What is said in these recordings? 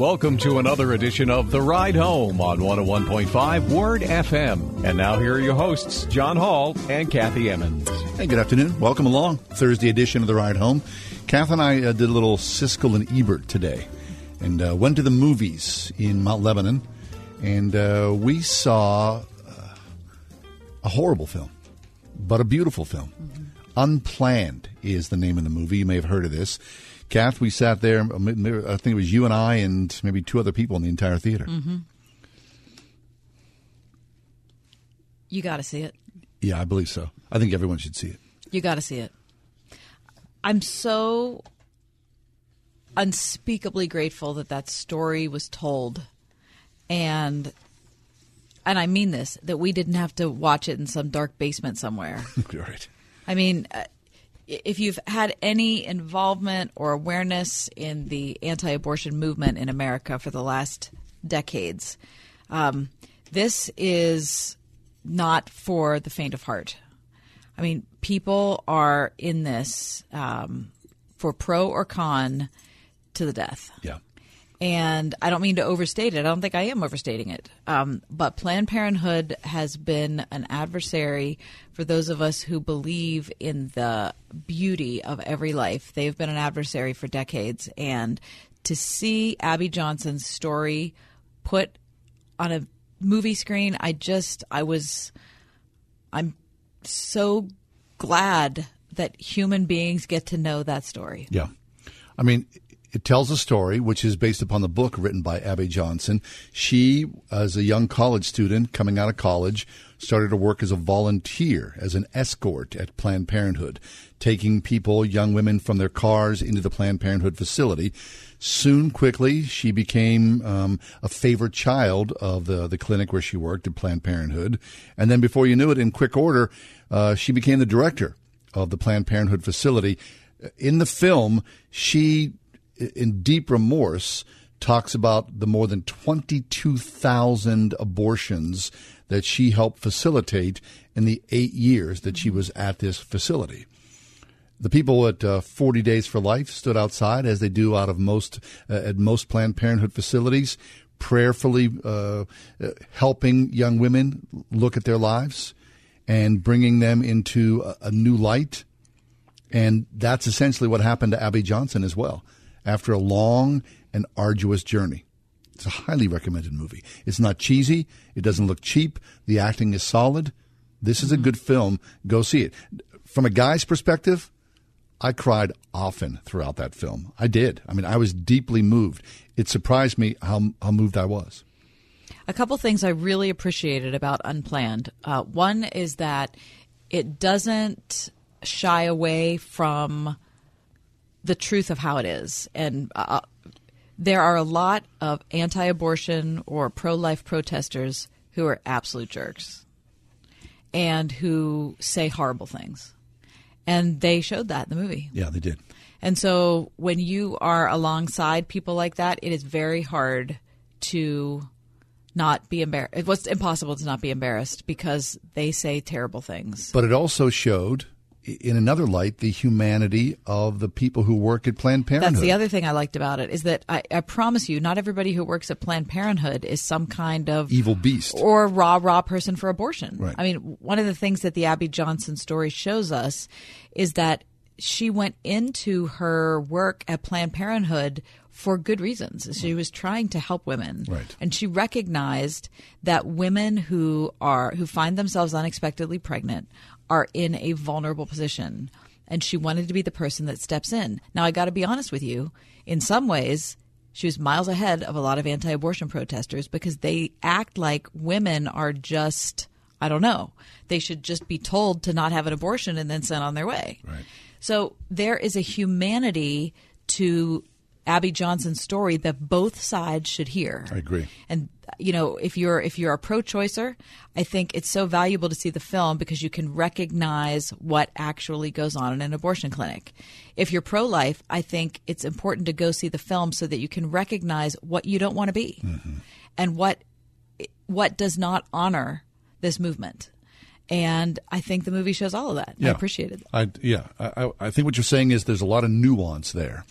Welcome to another edition of The Ride Home on 101.5 Word FM. And now here are your hosts, John Hall and Kathy Emmons. Hey, good afternoon. Welcome along. Thursday edition of The Ride Home. Kath and I uh, did a little Siskel and Ebert today and uh, went to the movies in Mount Lebanon. And uh, we saw uh, a horrible film, but a beautiful film. Mm-hmm. Unplanned is the name of the movie. You may have heard of this. Kath, we sat there. I think it was you and I and maybe two other people in the entire theater. Mm-hmm. You got to see it. Yeah, I believe so. I think everyone should see it. You got to see it. I'm so unspeakably grateful that that story was told, and and I mean this that we didn't have to watch it in some dark basement somewhere. right. I mean, uh, if you've had any involvement or awareness in the anti abortion movement in America for the last decades, um, this is not for the faint of heart. I mean, people are in this um, for pro or con to the death. Yeah. And I don't mean to overstate it. I don't think I am overstating it. Um, but Planned Parenthood has been an adversary for those of us who believe in the beauty of every life. They've been an adversary for decades. And to see Abby Johnson's story put on a movie screen, I just, I was, I'm so glad that human beings get to know that story. Yeah. I mean, it tells a story which is based upon the book written by Abby Johnson. She, as a young college student coming out of college, started to work as a volunteer, as an escort at Planned Parenthood, taking people, young women from their cars into the Planned Parenthood facility. Soon, quickly, she became um, a favorite child of the, the clinic where she worked at Planned Parenthood. And then before you knew it, in quick order, uh, she became the director of the Planned Parenthood facility. In the film, she in deep remorse, talks about the more than 22,000 abortions that she helped facilitate in the eight years that she was at this facility. The people at uh, 40 Days for Life stood outside, as they do out of most uh, at most Planned Parenthood facilities, prayerfully uh, helping young women look at their lives and bringing them into a, a new light. And that's essentially what happened to Abby Johnson as well after a long and arduous journey. It's a highly recommended movie. It's not cheesy. It doesn't look cheap. The acting is solid. This is a good film. Go see it. From a guy's perspective, I cried often throughout that film. I did. I mean, I was deeply moved. It surprised me how, how moved I was. A couple things I really appreciated about Unplanned. Uh, one is that it doesn't shy away from the truth of how it is. And uh, there are a lot of anti abortion or pro life protesters who are absolute jerks and who say horrible things. And they showed that in the movie. Yeah, they did. And so when you are alongside people like that, it is very hard to not be embarrassed. It was impossible to not be embarrassed because they say terrible things. But it also showed in another light, the humanity of the people who work at Planned Parenthood. That's the other thing I liked about it is that I, I, promise you, not everybody who works at Planned Parenthood is some kind of evil beast or raw, raw person for abortion. Right. I mean, one of the things that the Abby Johnson story shows us is that she went into her work at Planned Parenthood for good reasons. She was trying to help women. Right. And she recognized that women who are who find themselves unexpectedly pregnant are in a vulnerable position. And she wanted to be the person that steps in. Now, I got to be honest with you. In some ways, she was miles ahead of a lot of anti abortion protesters because they act like women are just I don't know. They should just be told to not have an abortion and then sent on their way. Right. So there is a humanity to Abby Johnson's story that both sides should hear. I agree. And you know, if you're if you're a pro-choicer, I think it's so valuable to see the film because you can recognize what actually goes on in an abortion clinic. If you're pro-life, I think it's important to go see the film so that you can recognize what you don't want to be mm-hmm. and what what does not honor this movement. And I think the movie shows all of that. I appreciated it. I, yeah, I- I think what you're saying is there's a lot of nuance there,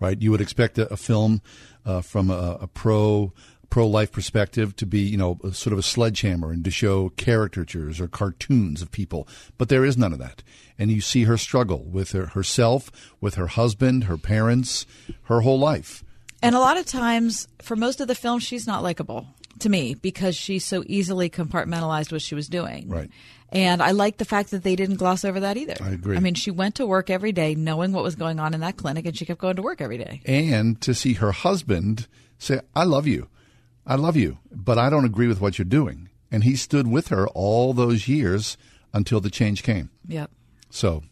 right? You would expect a, a film uh, from a, a pro pro life perspective to be, you know, a, sort of a sledgehammer and to show caricatures or cartoons of people, but there is none of that. And you see her struggle with her, herself, with her husband, her parents, her whole life. And a lot of times, for most of the film, she's not likable to me because she so easily compartmentalized what she was doing. Right. And I like the fact that they didn't gloss over that either. I agree. I mean, she went to work every day knowing what was going on in that clinic, and she kept going to work every day. and to see her husband say, I love you. I love you, but I don't agree with what you're doing. And he stood with her all those years until the change came. Yep. So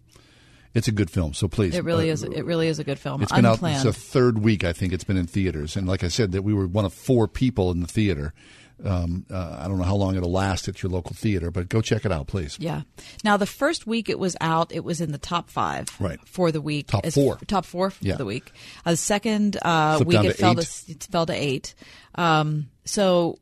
it's a good film. So please. It really uh, is. It really is a good film. It's been out. It's a third week, I think. It's been in theaters, and like I said, that we were one of four people in the theater. Um, uh, I don't know how long it'll last at your local theater, but go check it out, please. Yeah. Now, the first week it was out, it was in the top five Right. for the week. Top four. Top four for Yeah. the week. Uh, the second uh, week it fell to it fell to eight. Um, so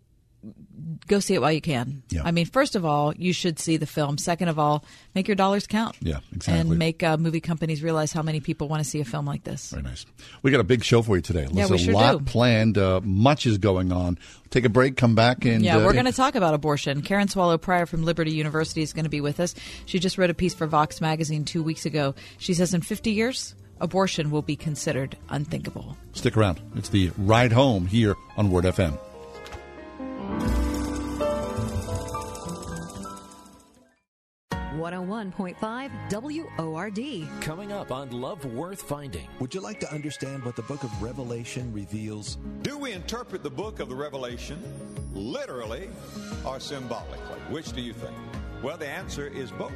go see it while you can. Yeah. I mean, first of all, you should see the film. Second of all, make your dollars count. Yeah, exactly. And make uh, movie companies realize how many people want to see a film like this. Very nice. We got a big show for you today. There's we a sure lot do. planned. Uh, much is going on. Take a break. Come back and Yeah, uh, we're going to talk about abortion. Karen Swallow Prior from Liberty University is going to be with us. She just wrote a piece for Vox magazine two weeks ago. She says in 50 years, abortion will be considered unthinkable. stick around. It's the ride home here on Word FM. One hundred one point five WORD. Coming up on Love Worth Finding. Would you like to understand what the book of Revelation reveals? Do we interpret the book of the Revelation literally or symbolically? Which do you think? Well, the answer is both.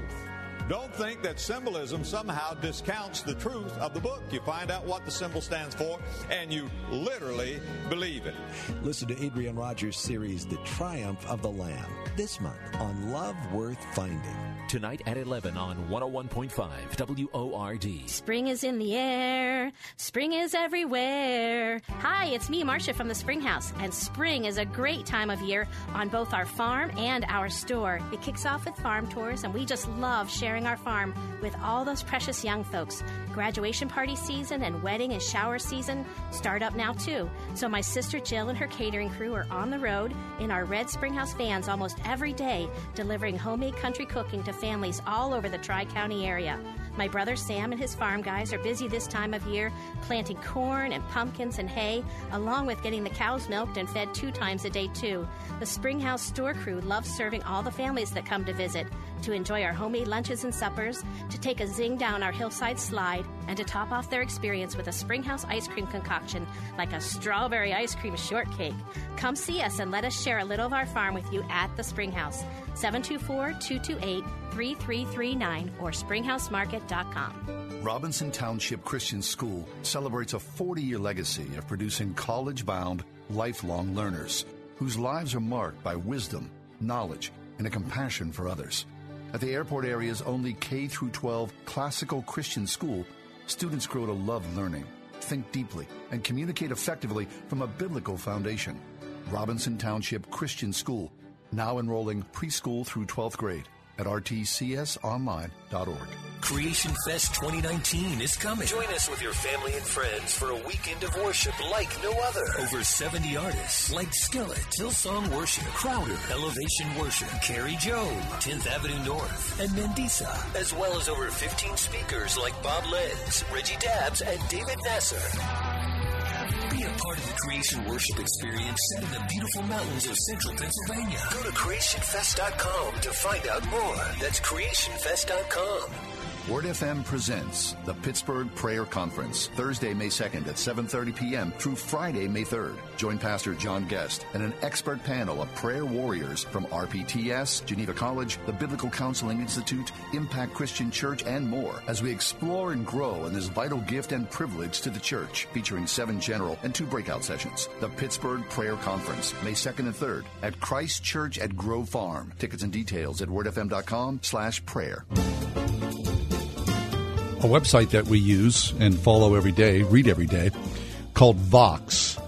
Don't think that symbolism somehow discounts the truth of the book. You find out what the symbol stands for and you literally believe it. Listen to Adrian Rogers' series, The Triumph of the Lamb, this month on Love Worth Finding. Tonight at 11 on 101.5 WORD. Spring is in the air. Spring is everywhere. Hi, it's me, Marcia from the Spring House, and spring is a great time of year on both our farm and our store. It kicks off with farm tours, and we just love sharing our farm with all those precious young folks. Graduation party season and wedding and shower season start up now too. So my sister Jill and her catering crew are on the road in our red Springhouse vans almost every day, delivering homemade country cooking to families all over the Tri County area. My brother Sam and his farm guys are busy this time of year planting corn and pumpkins and hay, along with getting the cows milked and fed two times a day, too. The Springhouse store crew loves serving all the families that come to visit, to enjoy our homemade lunches and suppers, to take a zing down our hillside slide, and to top off their experience with a Springhouse ice cream concoction like a strawberry ice cream shortcake. Come see us and let us share a little of our farm with you at the Springhouse. 724 228 3339 or springhousemarket.com. Robinson Township Christian School celebrates a 40 year legacy of producing college bound, lifelong learners whose lives are marked by wisdom, knowledge, and a compassion for others. At the airport area's only K 12 classical Christian school, students grow to love learning, think deeply, and communicate effectively from a biblical foundation. Robinson Township Christian School, now enrolling preschool through 12th grade at rtcsonline.org. Creation Fest 2019 is coming. Join us with your family and friends for a weekend of worship like no other. Over 70 artists like Skillet, Hillsong Worship, Crowder, Elevation Worship, Kari Jobe, 10th Avenue North, and Mandisa, as well as over 15 speakers like Bob Lenz, Reggie Dabbs, and David Nasser. Be a part of the Creation Worship experience set in the beautiful mountains of central Pennsylvania. Go to creationfest.com to find out more. That's creationfest.com. Word FM presents the Pittsburgh Prayer Conference, Thursday, May 2nd at 7:30 p.m. through Friday, May 3rd. Join Pastor John Guest and an expert panel of prayer warriors from RPTS, Geneva College, the Biblical Counseling Institute, Impact Christian Church, and more as we explore and grow in this vital gift and privilege to the church, featuring seven general and two breakout sessions. The Pittsburgh Prayer Conference, May 2nd and 3rd at Christ Church at Grove Farm. Tickets and details at wordfm.com slash prayer a website that we use and follow every day, read every day, called Vox.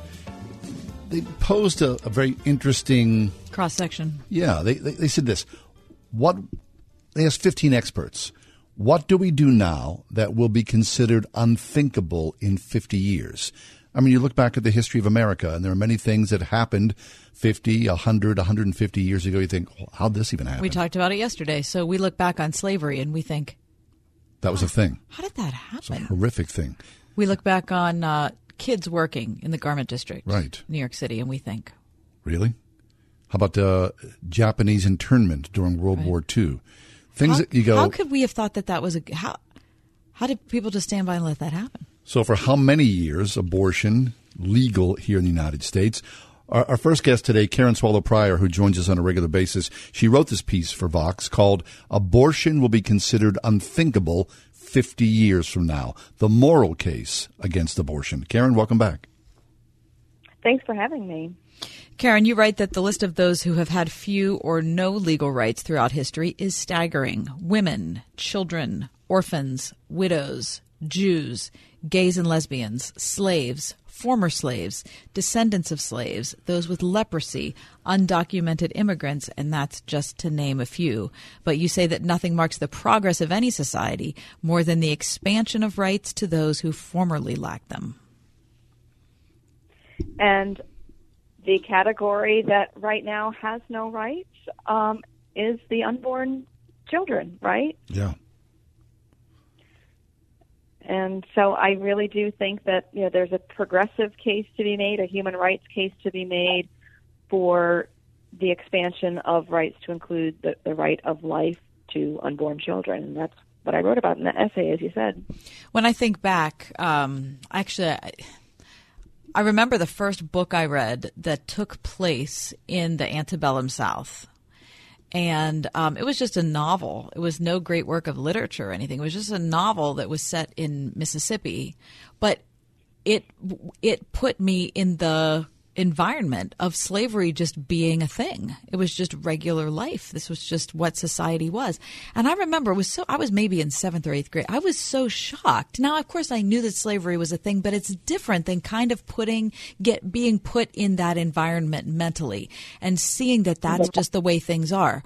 They posed a, a very interesting cross section. Yeah, they, they, they said this. What they asked 15 experts. What do we do now that will be considered unthinkable in 50 years? I mean, you look back at the history of America, and there are many things that happened 50, 100, 150 years ago. You think, well, how'd this even happen? We talked about it yesterday. So we look back on slavery and we think, that was a thing. How did that happen? It's a horrific thing. We look back on uh, kids working in the garment district, right, New York City, and we think, really? How about uh, Japanese internment during World right. War II? Things how, that you go. How could we have thought that that was a how? How did people just stand by and let that happen? So, for how many years abortion legal here in the United States? Our, our, first guest today, Karen Swallow Prior, who joins us on a regular basis, she wrote this piece for Vox called Abortion Will Be Considered Unthinkable 50 Years from Now The Moral Case Against Abortion. Karen, welcome back. Thanks for having me. Karen, you write that the list of those who have had few or no legal rights throughout history is staggering. Women, children, orphans, widows, Jews, gays and lesbians, slaves, former slaves, descendants of slaves, those with leprosy, undocumented immigrants, and that's just to name a few. But you say that nothing marks the progress of any society more than the expansion of rights to those who formerly lacked them. And the category that right now has no rights um, is the unborn children, right? Yeah. And so I really do think that you know there's a progressive case to be made, a human rights case to be made for the expansion of rights to include the, the right of life to unborn children. And that's what I wrote about in the essay, as you said. When I think back, um, actually, I, I remember the first book I read that took place in the antebellum South and um, it was just a novel. It was no great work of literature or anything. It was just a novel that was set in Mississippi, but it it put me in the environment of slavery just being a thing. It was just regular life. This was just what society was. And I remember it was so I was maybe in 7th or 8th grade. I was so shocked. Now of course I knew that slavery was a thing, but it's different than kind of putting get being put in that environment mentally and seeing that that's just the way things are.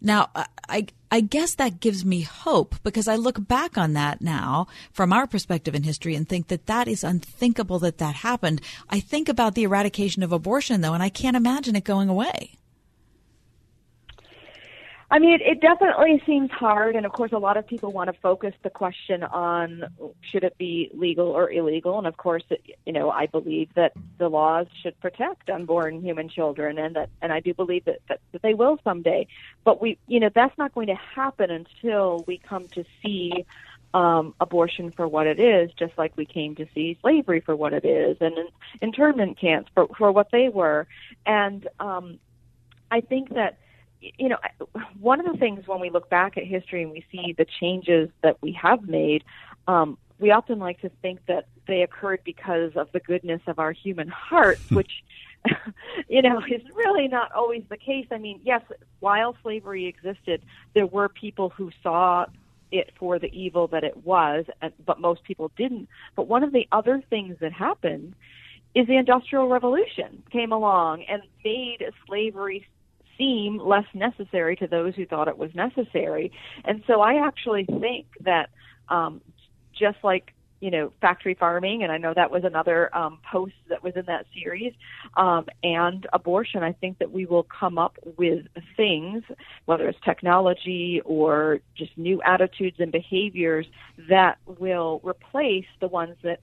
Now, I, I guess that gives me hope because I look back on that now from our perspective in history and think that that is unthinkable that that happened. I think about the eradication of abortion though, and I can't imagine it going away. I mean, it, it definitely seems hard, and of course, a lot of people want to focus the question on should it be legal or illegal. And of course, you know, I believe that the laws should protect unborn human children, and that, and I do believe that, that, that they will someday. But we, you know, that's not going to happen until we come to see um, abortion for what it is, just like we came to see slavery for what it is, and internment camps for for what they were. And um, I think that you know, one of the things when we look back at history and we see the changes that we have made, um, we often like to think that they occurred because of the goodness of our human heart, hmm. which, you know, is really not always the case. I mean, yes, while slavery existed, there were people who saw it for the evil that it was, but most people didn't. But one of the other things that happened is the Industrial Revolution came along and made slavery seem less necessary to those who thought it was necessary. And so I actually think that um, just like you know factory farming and i know that was another um, post that was in that series um, and abortion i think that we will come up with things whether it's technology or just new attitudes and behaviors that will replace the ones that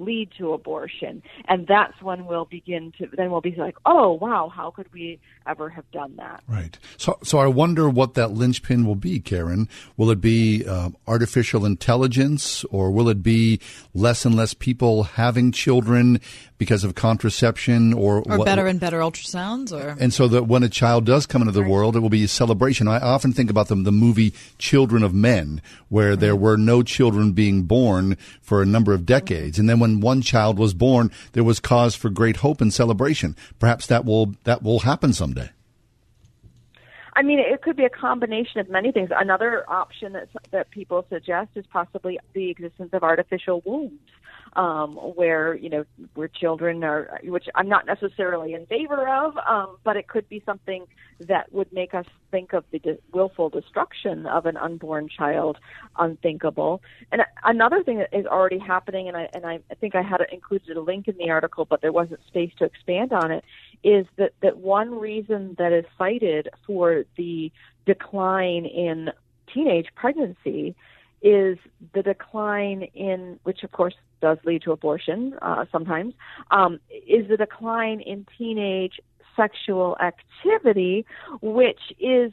lead to abortion. And that's when we'll begin to then we'll be like oh wow how could we ever have done that? Right. So so i wonder what that linchpin will be karen. Will it be uh, artificial intelligence or will it be less and less people having children because of contraception or or what, better and better ultrasounds or? And so that when a child does come into the right. world it will be a celebration. I often think about the, the movie children of men where right. there were no children being born for a number of decades. And then when one child was born there was cause for great hope and celebration. Perhaps that will that will happen someday. I mean, it could be a combination of many things. Another option that that people suggest is possibly the existence of artificial wombs um, where you know where children are, which I'm not necessarily in favor of, um, but it could be something that would make us think of the de- willful destruction of an unborn child unthinkable. And another thing that is already happening, and I and I think I had included a link in the article, but there wasn't space to expand on it, is that that one reason that is cited for the decline in teenage pregnancy is the decline in, which of course does lead to abortion uh, sometimes, um, is the decline in teenage sexual activity, which is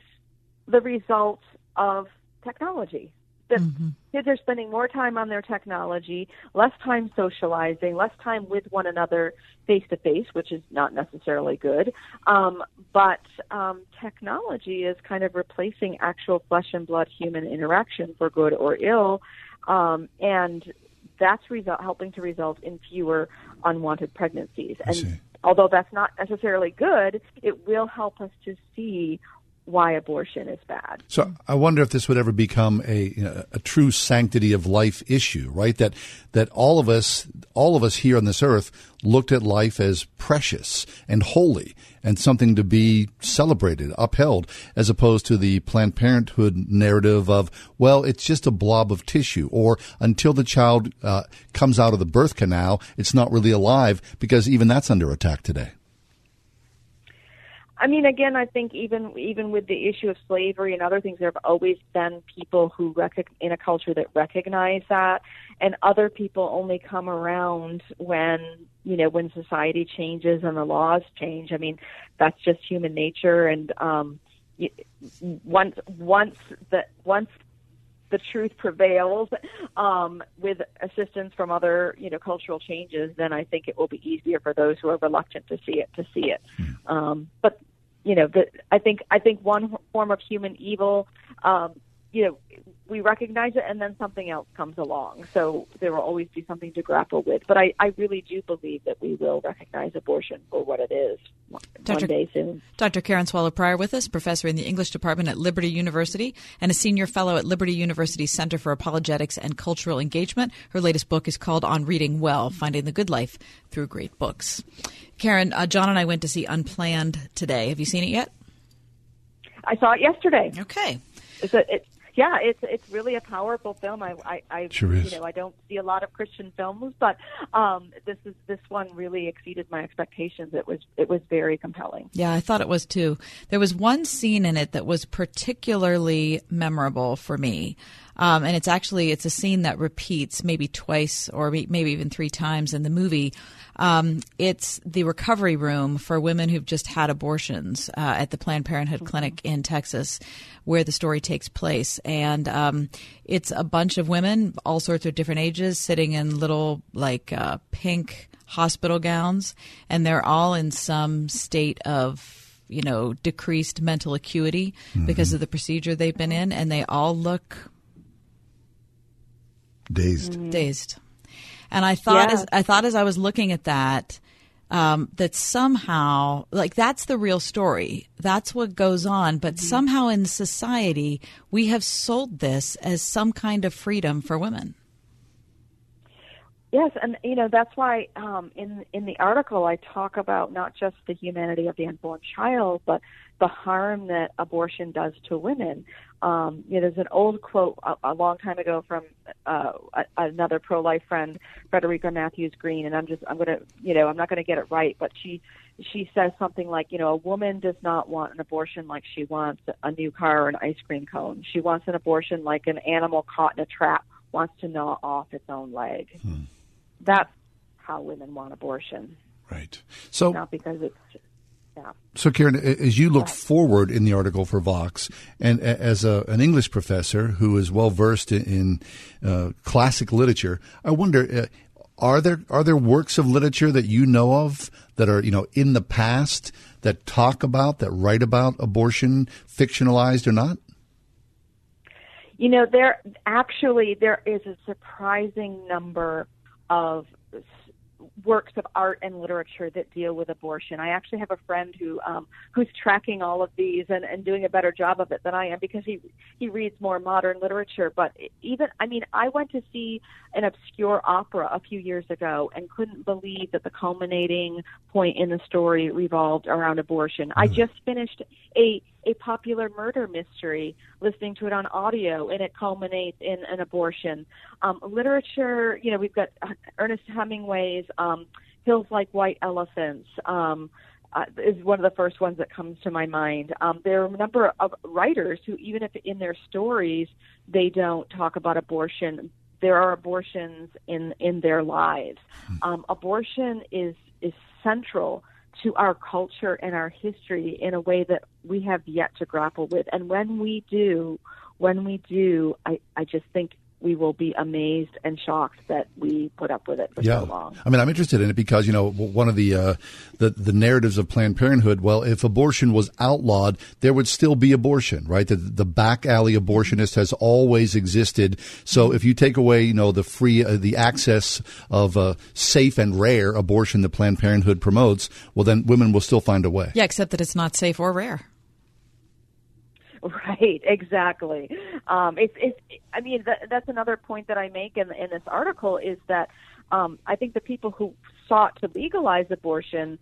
the result of technology that mm-hmm. kids are spending more time on their technology, less time socializing, less time with one another face to face, which is not necessarily good. Um, but um, technology is kind of replacing actual flesh and blood human interaction for good or ill, um, and that's result, helping to result in fewer unwanted pregnancies. And although that's not necessarily good, it will help us to see why abortion is bad. So I wonder if this would ever become a you know, a true sanctity of life issue, right? That that all of us all of us here on this earth looked at life as precious and holy and something to be celebrated, upheld, as opposed to the Planned Parenthood narrative of well, it's just a blob of tissue, or until the child uh, comes out of the birth canal, it's not really alive because even that's under attack today. I mean, again, I think even even with the issue of slavery and other things, there have always been people who rec- in a culture that recognize that, and other people only come around when you know when society changes and the laws change. I mean, that's just human nature, and um, once once the once the truth prevails um, with assistance from other you know cultural changes, then I think it will be easier for those who are reluctant to see it to see it. Hmm. Um, but you know, the, I think I think one form of human evil um, you know, we recognize it and then something else comes along. So there will always be something to grapple with. But I, I really do believe that we will recognize abortion for what it is Dr. one day soon. Dr. Karen Swallow Prior with us, professor in the English department at Liberty University and a senior fellow at Liberty University Center for Apologetics and Cultural Engagement. Her latest book is called On Reading Well Finding the Good Life Through Great Books. Karen, uh, John and I went to see Unplanned today. Have you seen it yet? I saw it yesterday. Okay. It's a, it, yeah, it's it's really a powerful film. I I, I sure you know I don't see a lot of Christian films, but um, this is this one really exceeded my expectations. It was it was very compelling. Yeah, I thought it was too. There was one scene in it that was particularly memorable for me. Um, and it's actually it's a scene that repeats maybe twice or maybe even three times in the movie. Um, it's the recovery room for women who've just had abortions uh, at the Planned Parenthood mm-hmm. clinic in Texas, where the story takes place. And um, it's a bunch of women, all sorts of different ages, sitting in little like uh, pink hospital gowns, and they're all in some state of you know decreased mental acuity mm-hmm. because of the procedure they've been in, and they all look dazed. Mm-hmm. Dazed. And I thought yeah. as I thought as I was looking at that, um, that somehow, like that's the real story. That's what goes on. But mm-hmm. somehow in society, we have sold this as some kind of freedom for women. Yes, and you know that's why um, in in the article I talk about not just the humanity of the unborn child, but the harm that abortion does to women. Um, you know, there's an old quote a, a long time ago from uh, a, another pro-life friend, Frederica Mathewes-Green, and I'm just I'm gonna you know I'm not gonna get it right, but she she says something like you know a woman does not want an abortion like she wants a new car or an ice cream cone. She wants an abortion like an animal caught in a trap wants to gnaw off its own leg. Hmm. That's how women want abortion. Right. So not because it's So, Karen, as you look forward in the article for Vox, and as a, an English professor who is well versed in, in uh, classic literature, I wonder: uh, are there are there works of literature that you know of that are you know in the past that talk about that write about abortion, fictionalized or not? You know, there actually there is a surprising number of works of art and literature that deal with abortion. I actually have a friend who um, who's tracking all of these and, and doing a better job of it than I am because he he reads more modern literature. But even I mean, I went to see an obscure opera a few years ago and couldn't believe that the culminating point in the story revolved around abortion. Mm-hmm. I just finished a a popular murder mystery, listening to it on audio, and it culminates in an abortion. Um, literature, you know, we've got Ernest Hemingway's um, Hills Like White Elephants. Um, uh, is one of the first ones that comes to my mind. Um, there are a number of writers who, even if in their stories they don't talk about abortion, there are abortions in in their lives. Hmm. Um, abortion is is central to our culture and our history in a way that we have yet to grapple with. And when we do, when we do, I, I just think we will be amazed and shocked that we put up with it for yeah. so long. I mean, I'm interested in it because you know one of the, uh, the the narratives of Planned Parenthood. Well, if abortion was outlawed, there would still be abortion, right? The, the back alley abortionist has always existed. So if you take away, you know, the free uh, the access of uh, safe and rare abortion that Planned Parenthood promotes, well, then women will still find a way. Yeah, except that it's not safe or rare. Right, exactly. Um, it's, it's, I mean, that, that's another point that I make in, in this article is that um, I think the people who sought to legalize abortion,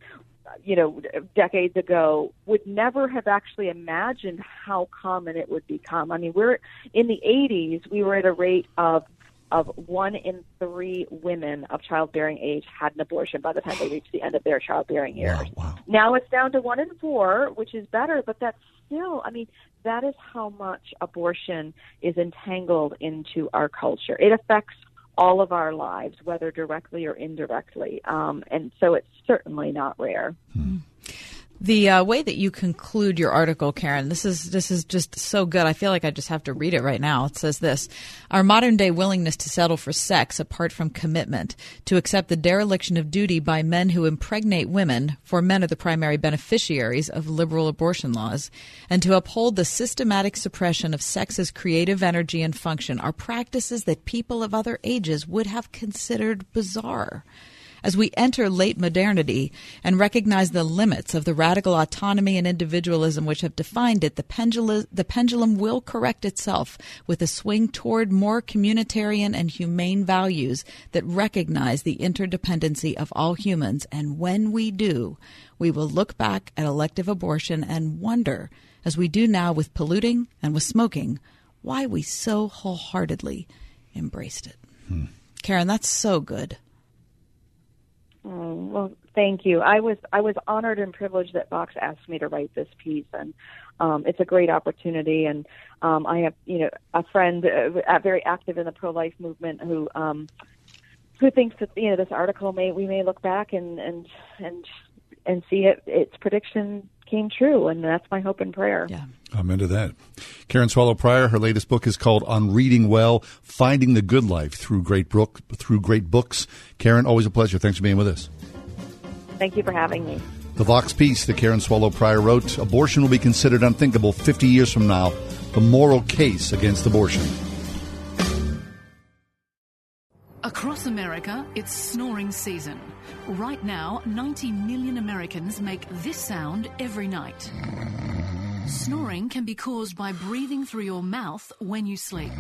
you know, decades ago would never have actually imagined how common it would become. I mean, we're in the 80s, we were at a rate of of one in three women of childbearing age had an abortion by the time they reached the end of their childbearing years. Wow, wow. Now it's down to one in four, which is better, but that's still, I mean, that is how much abortion is entangled into our culture. It affects all of our lives, whether directly or indirectly. Um, and so it's certainly not rare. Hmm. The uh, way that you conclude your article, Karen, this is this is just so good. I feel like I just have to read it right now. It says this: Our modern day willingness to settle for sex apart from commitment, to accept the dereliction of duty by men who impregnate women, for men are the primary beneficiaries of liberal abortion laws, and to uphold the systematic suppression of sex's creative energy and function are practices that people of other ages would have considered bizarre. As we enter late modernity and recognize the limits of the radical autonomy and individualism which have defined it, the pendulum, the pendulum will correct itself with a swing toward more communitarian and humane values that recognize the interdependency of all humans. And when we do, we will look back at elective abortion and wonder, as we do now with polluting and with smoking, why we so wholeheartedly embraced it. Hmm. Karen, that's so good. Oh, well, thank you. I was I was honored and privileged that Vox asked me to write this piece, and um, it's a great opportunity. And um, I have you know a friend uh, very active in the pro life movement who um, who thinks that you know this article may we may look back and and and and see it its prediction came true, and that's my hope and prayer. Yeah. I'm into that. Karen Swallow Prior, her latest book is called On Reading Well: Finding the Good Life Through Great Book Through Great Books. Karen, always a pleasure. Thanks for being with us. Thank you for having me. The Vox piece that Karen Swallow Prior wrote: Abortion will be considered unthinkable 50 years from now. The moral case against abortion. Across America, it's snoring season. Right now, 90 million Americans make this sound every night. Snoring can be caused by breathing through your mouth when you sleep.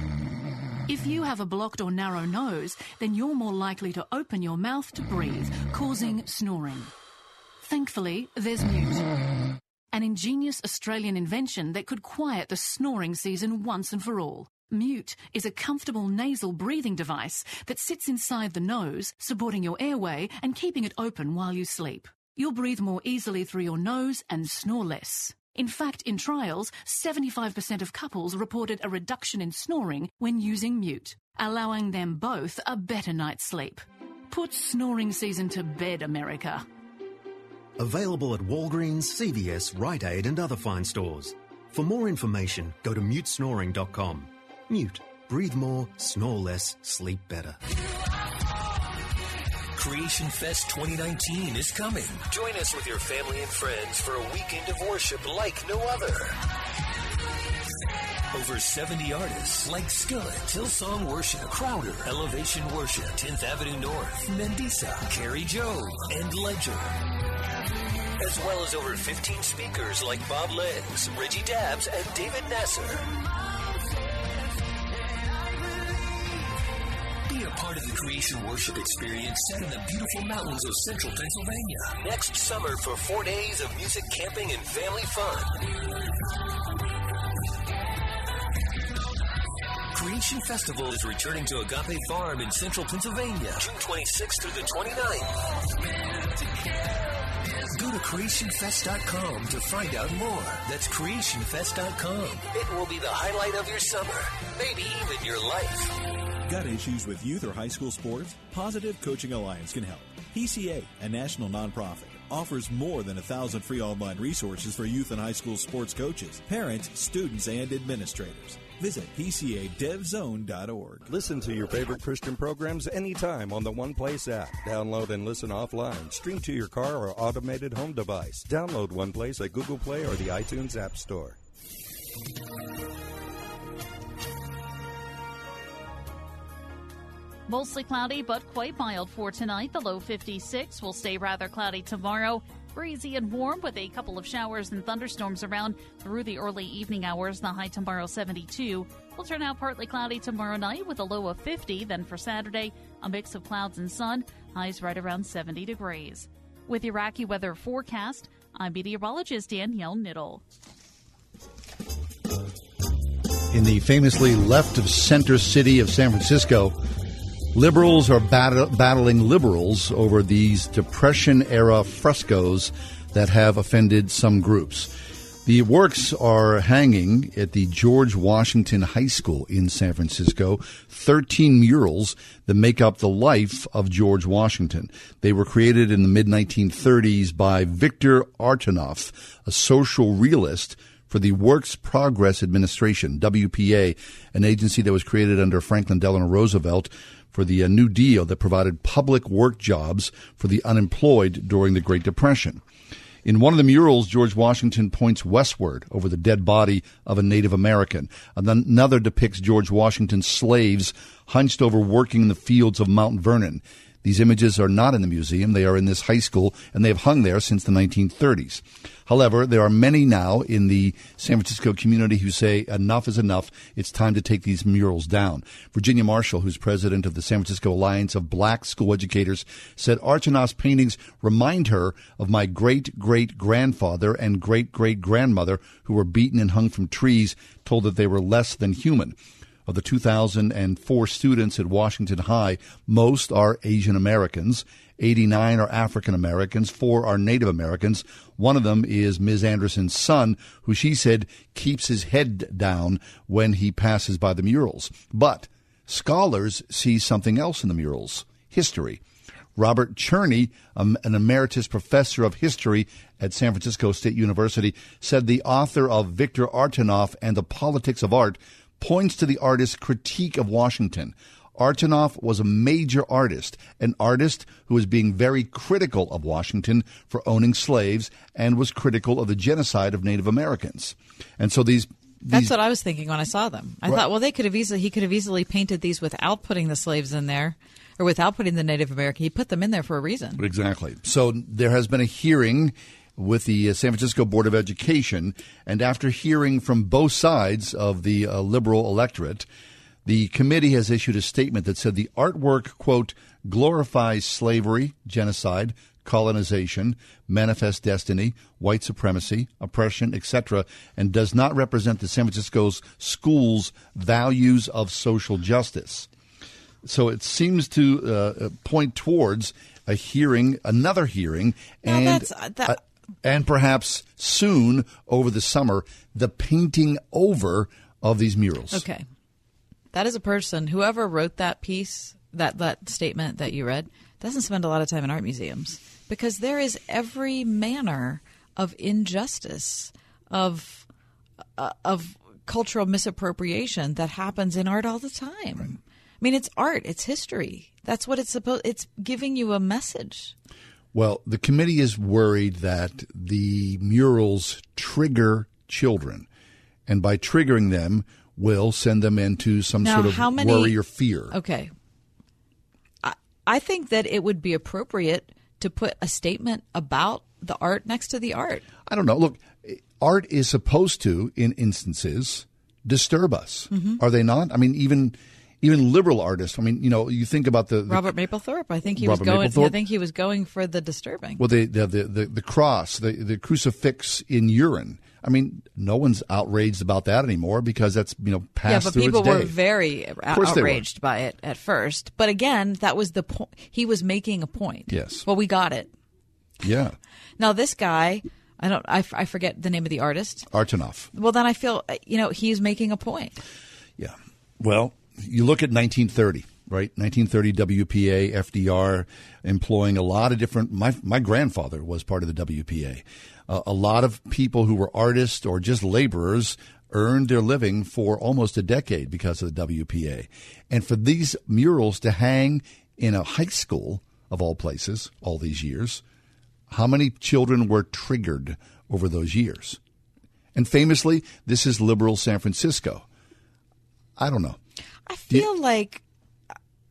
If you have a blocked or narrow nose, then you're more likely to open your mouth to breathe, causing snoring. Thankfully, there's Mute, an ingenious Australian invention that could quiet the snoring season once and for all. Mute is a comfortable nasal breathing device that sits inside the nose, supporting your airway and keeping it open while you sleep. You'll breathe more easily through your nose and snore less. In fact, in trials, 75% of couples reported a reduction in snoring when using Mute, allowing them both a better night's sleep. Put snoring season to bed, America. Available at Walgreens, CVS, Rite Aid, and other fine stores. For more information, go to mutesnoring.com. Mute. Breathe more, snore less, sleep better. Creation Fest 2019 is coming. Join us with your family and friends for a weekend of worship like no other. Over 70 artists like Skillet, Hillsong Worship, Crowder, Elevation Worship, 10th Avenue North, Mandisa, Kari Jobe, and Ledger. As well as over 15 speakers like Bob Lenz, Reggie Dabbs, and David Nasser. Part of the creation worship experience set in the beautiful mountains of central Pennsylvania. Next summer for four days of music, camping, and family fun. Creation Festival is returning to Agape Farm in central Pennsylvania, June 26th through the 29th. Go to creationfest.com to find out more. That's creationfest.com. It will be the highlight of your summer, maybe even your life. Got issues with youth or high school sports? Positive Coaching Alliance can help. PCA, a national nonprofit, offers more than a thousand free online resources for youth and high school sports coaches, parents, students, and administrators. Visit PCADevZone.org. Listen to your favorite Christian programs anytime on the One Place app. Download and listen offline. Stream to your car or automated home device. Download One Place at Google Play or the iTunes App Store. Mostly cloudy, but quite mild for tonight. The low 56 will stay rather cloudy tomorrow. Breezy and warm with a couple of showers and thunderstorms around through the early evening hours. The high tomorrow 72 will turn out partly cloudy tomorrow night with a low of 50. Then for Saturday, a mix of clouds and sun. Highs right around 70 degrees. With your weather forecast, I'm meteorologist Danielle Niddle. In the famously left of center city of San Francisco, Liberals are bat- battling liberals over these Depression era frescoes that have offended some groups. The works are hanging at the George Washington High School in San Francisco. 13 murals that make up the life of George Washington. They were created in the mid 1930s by Victor Arnautoff, a social realist for the Works Progress Administration, WPA, an agency that was created under Franklin Delano Roosevelt for the uh, New Deal that provided public work jobs for the unemployed during the Great Depression. In one of the murals, George Washington points westward over the dead body of a Native American. Another depicts George Washington's slaves hunched over working in the fields of Mount Vernon. These images are not in the museum. They are in this high school, and they have hung there since the 1930s. However, there are many now in the San Francisco community who say enough is enough. It's time to take these murals down. Virginia Marshall, who's president of the San Francisco Alliance of Black School Educators, said Arnautoff's paintings remind her of my great great grandfather and great great grandmother who were beaten and hung from trees, told that they were less than human of the 2004 students at Washington High, most are Asian Americans. 89 are African Americans. Four are Native Americans. One of them is Ms. Anderson's son, who she said keeps his head down when he passes by the murals. But scholars see something else in the murals history. Robert Cherny, um, an emeritus professor of history at San Francisco State University, said the author of Victor Arnautoff and the Politics of Art points to the artist's critique of Washington. Arnautoff was a major artist, an artist who was being very critical of Washington for owning slaves and was critical of the genocide of Native Americans. And so these that's what I was thinking when I saw them. I right. thought, well, they could have easily he could have easily painted these without putting the slaves in there, or without putting the Native American. He put them in there for a reason. Exactly. So there has been a hearing with the uh, San Francisco Board of Education. And after hearing from both sides of the uh, liberal electorate, the committee has issued a statement that said the artwork, quote, glorifies slavery, genocide, colonization, manifest destiny, white supremacy, oppression, etc., and does not represent the San Francisco's schools' values of social justice. So it seems to uh, point towards a hearing, another hearing, and uh, that, and perhaps soon over the summer, the painting over of these murals. Okay. That is a person, whoever wrote that piece, that that statement that you read doesn't spend a lot of time in art museums because there is every manner of injustice of uh, of cultural misappropriation that happens in art all the time. I mean, it's art, it's history. That's what it's supposed. It's giving you a message. Well, the committee is worried that the murals trigger children, and by triggering them, will send them into some Now, sort of how many- worry or fear. Okay. I, I think that it would be appropriate to put a statement about the art next to the art. I don't know. Look, art is supposed to, in instances, disturb us. Mhm. Are they not? I mean, even even liberal artists. I mean, you know, you think about the, the Robert Mapplethorpe. I think he Robert was going. Mapplethorpe? I think he was going for the disturbing. well, the the, the the cross, the the crucifix in urine. I mean, no one's outraged about that anymore because that's you know yeah, passed but through people its were day. very they were. outraged by it at first. But again, that was the point. He was making a point. Yes. Well, we got it. Yeah, Now this guy, I don't. I, f- I forget the name of the artist. Arnautoff. Well, then I feel uh, you know he's making a point. Yeah. Well, you look at 1930, right? 1930 WPA, FDR, employing a lot of different. My my grandfather was part of the WPA. Uh, a lot of people who were artists or just laborers earned their living for almost a decade because of the WPA, and for these murals to hang in a high school of all places, all these years, how many children were triggered over those years? And famously, this is liberal San Francisco. I don't know. I feel like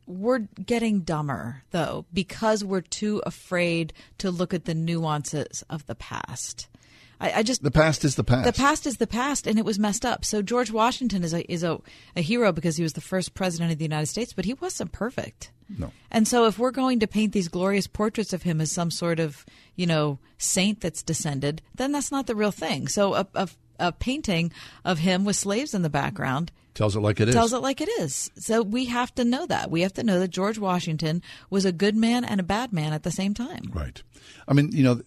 we're getting dumber though because we're too afraid to look at the nuances of the past. I, I just The past is the past. The past is the past, and it was messed up. So George Washington is a is a, a hero because he was the first president of the United States, but he wasn't perfect. No. And so, if we're going to paint these glorious portraits of him as some sort of, you know, saint that's descended, then that's not the real thing. So, a, a, a painting of him with slaves in the background Tells it like it is. tells it like it is. So, we have to know that. We have to know that George Washington was a good man and a bad man at the same time. Right. I mean, you know,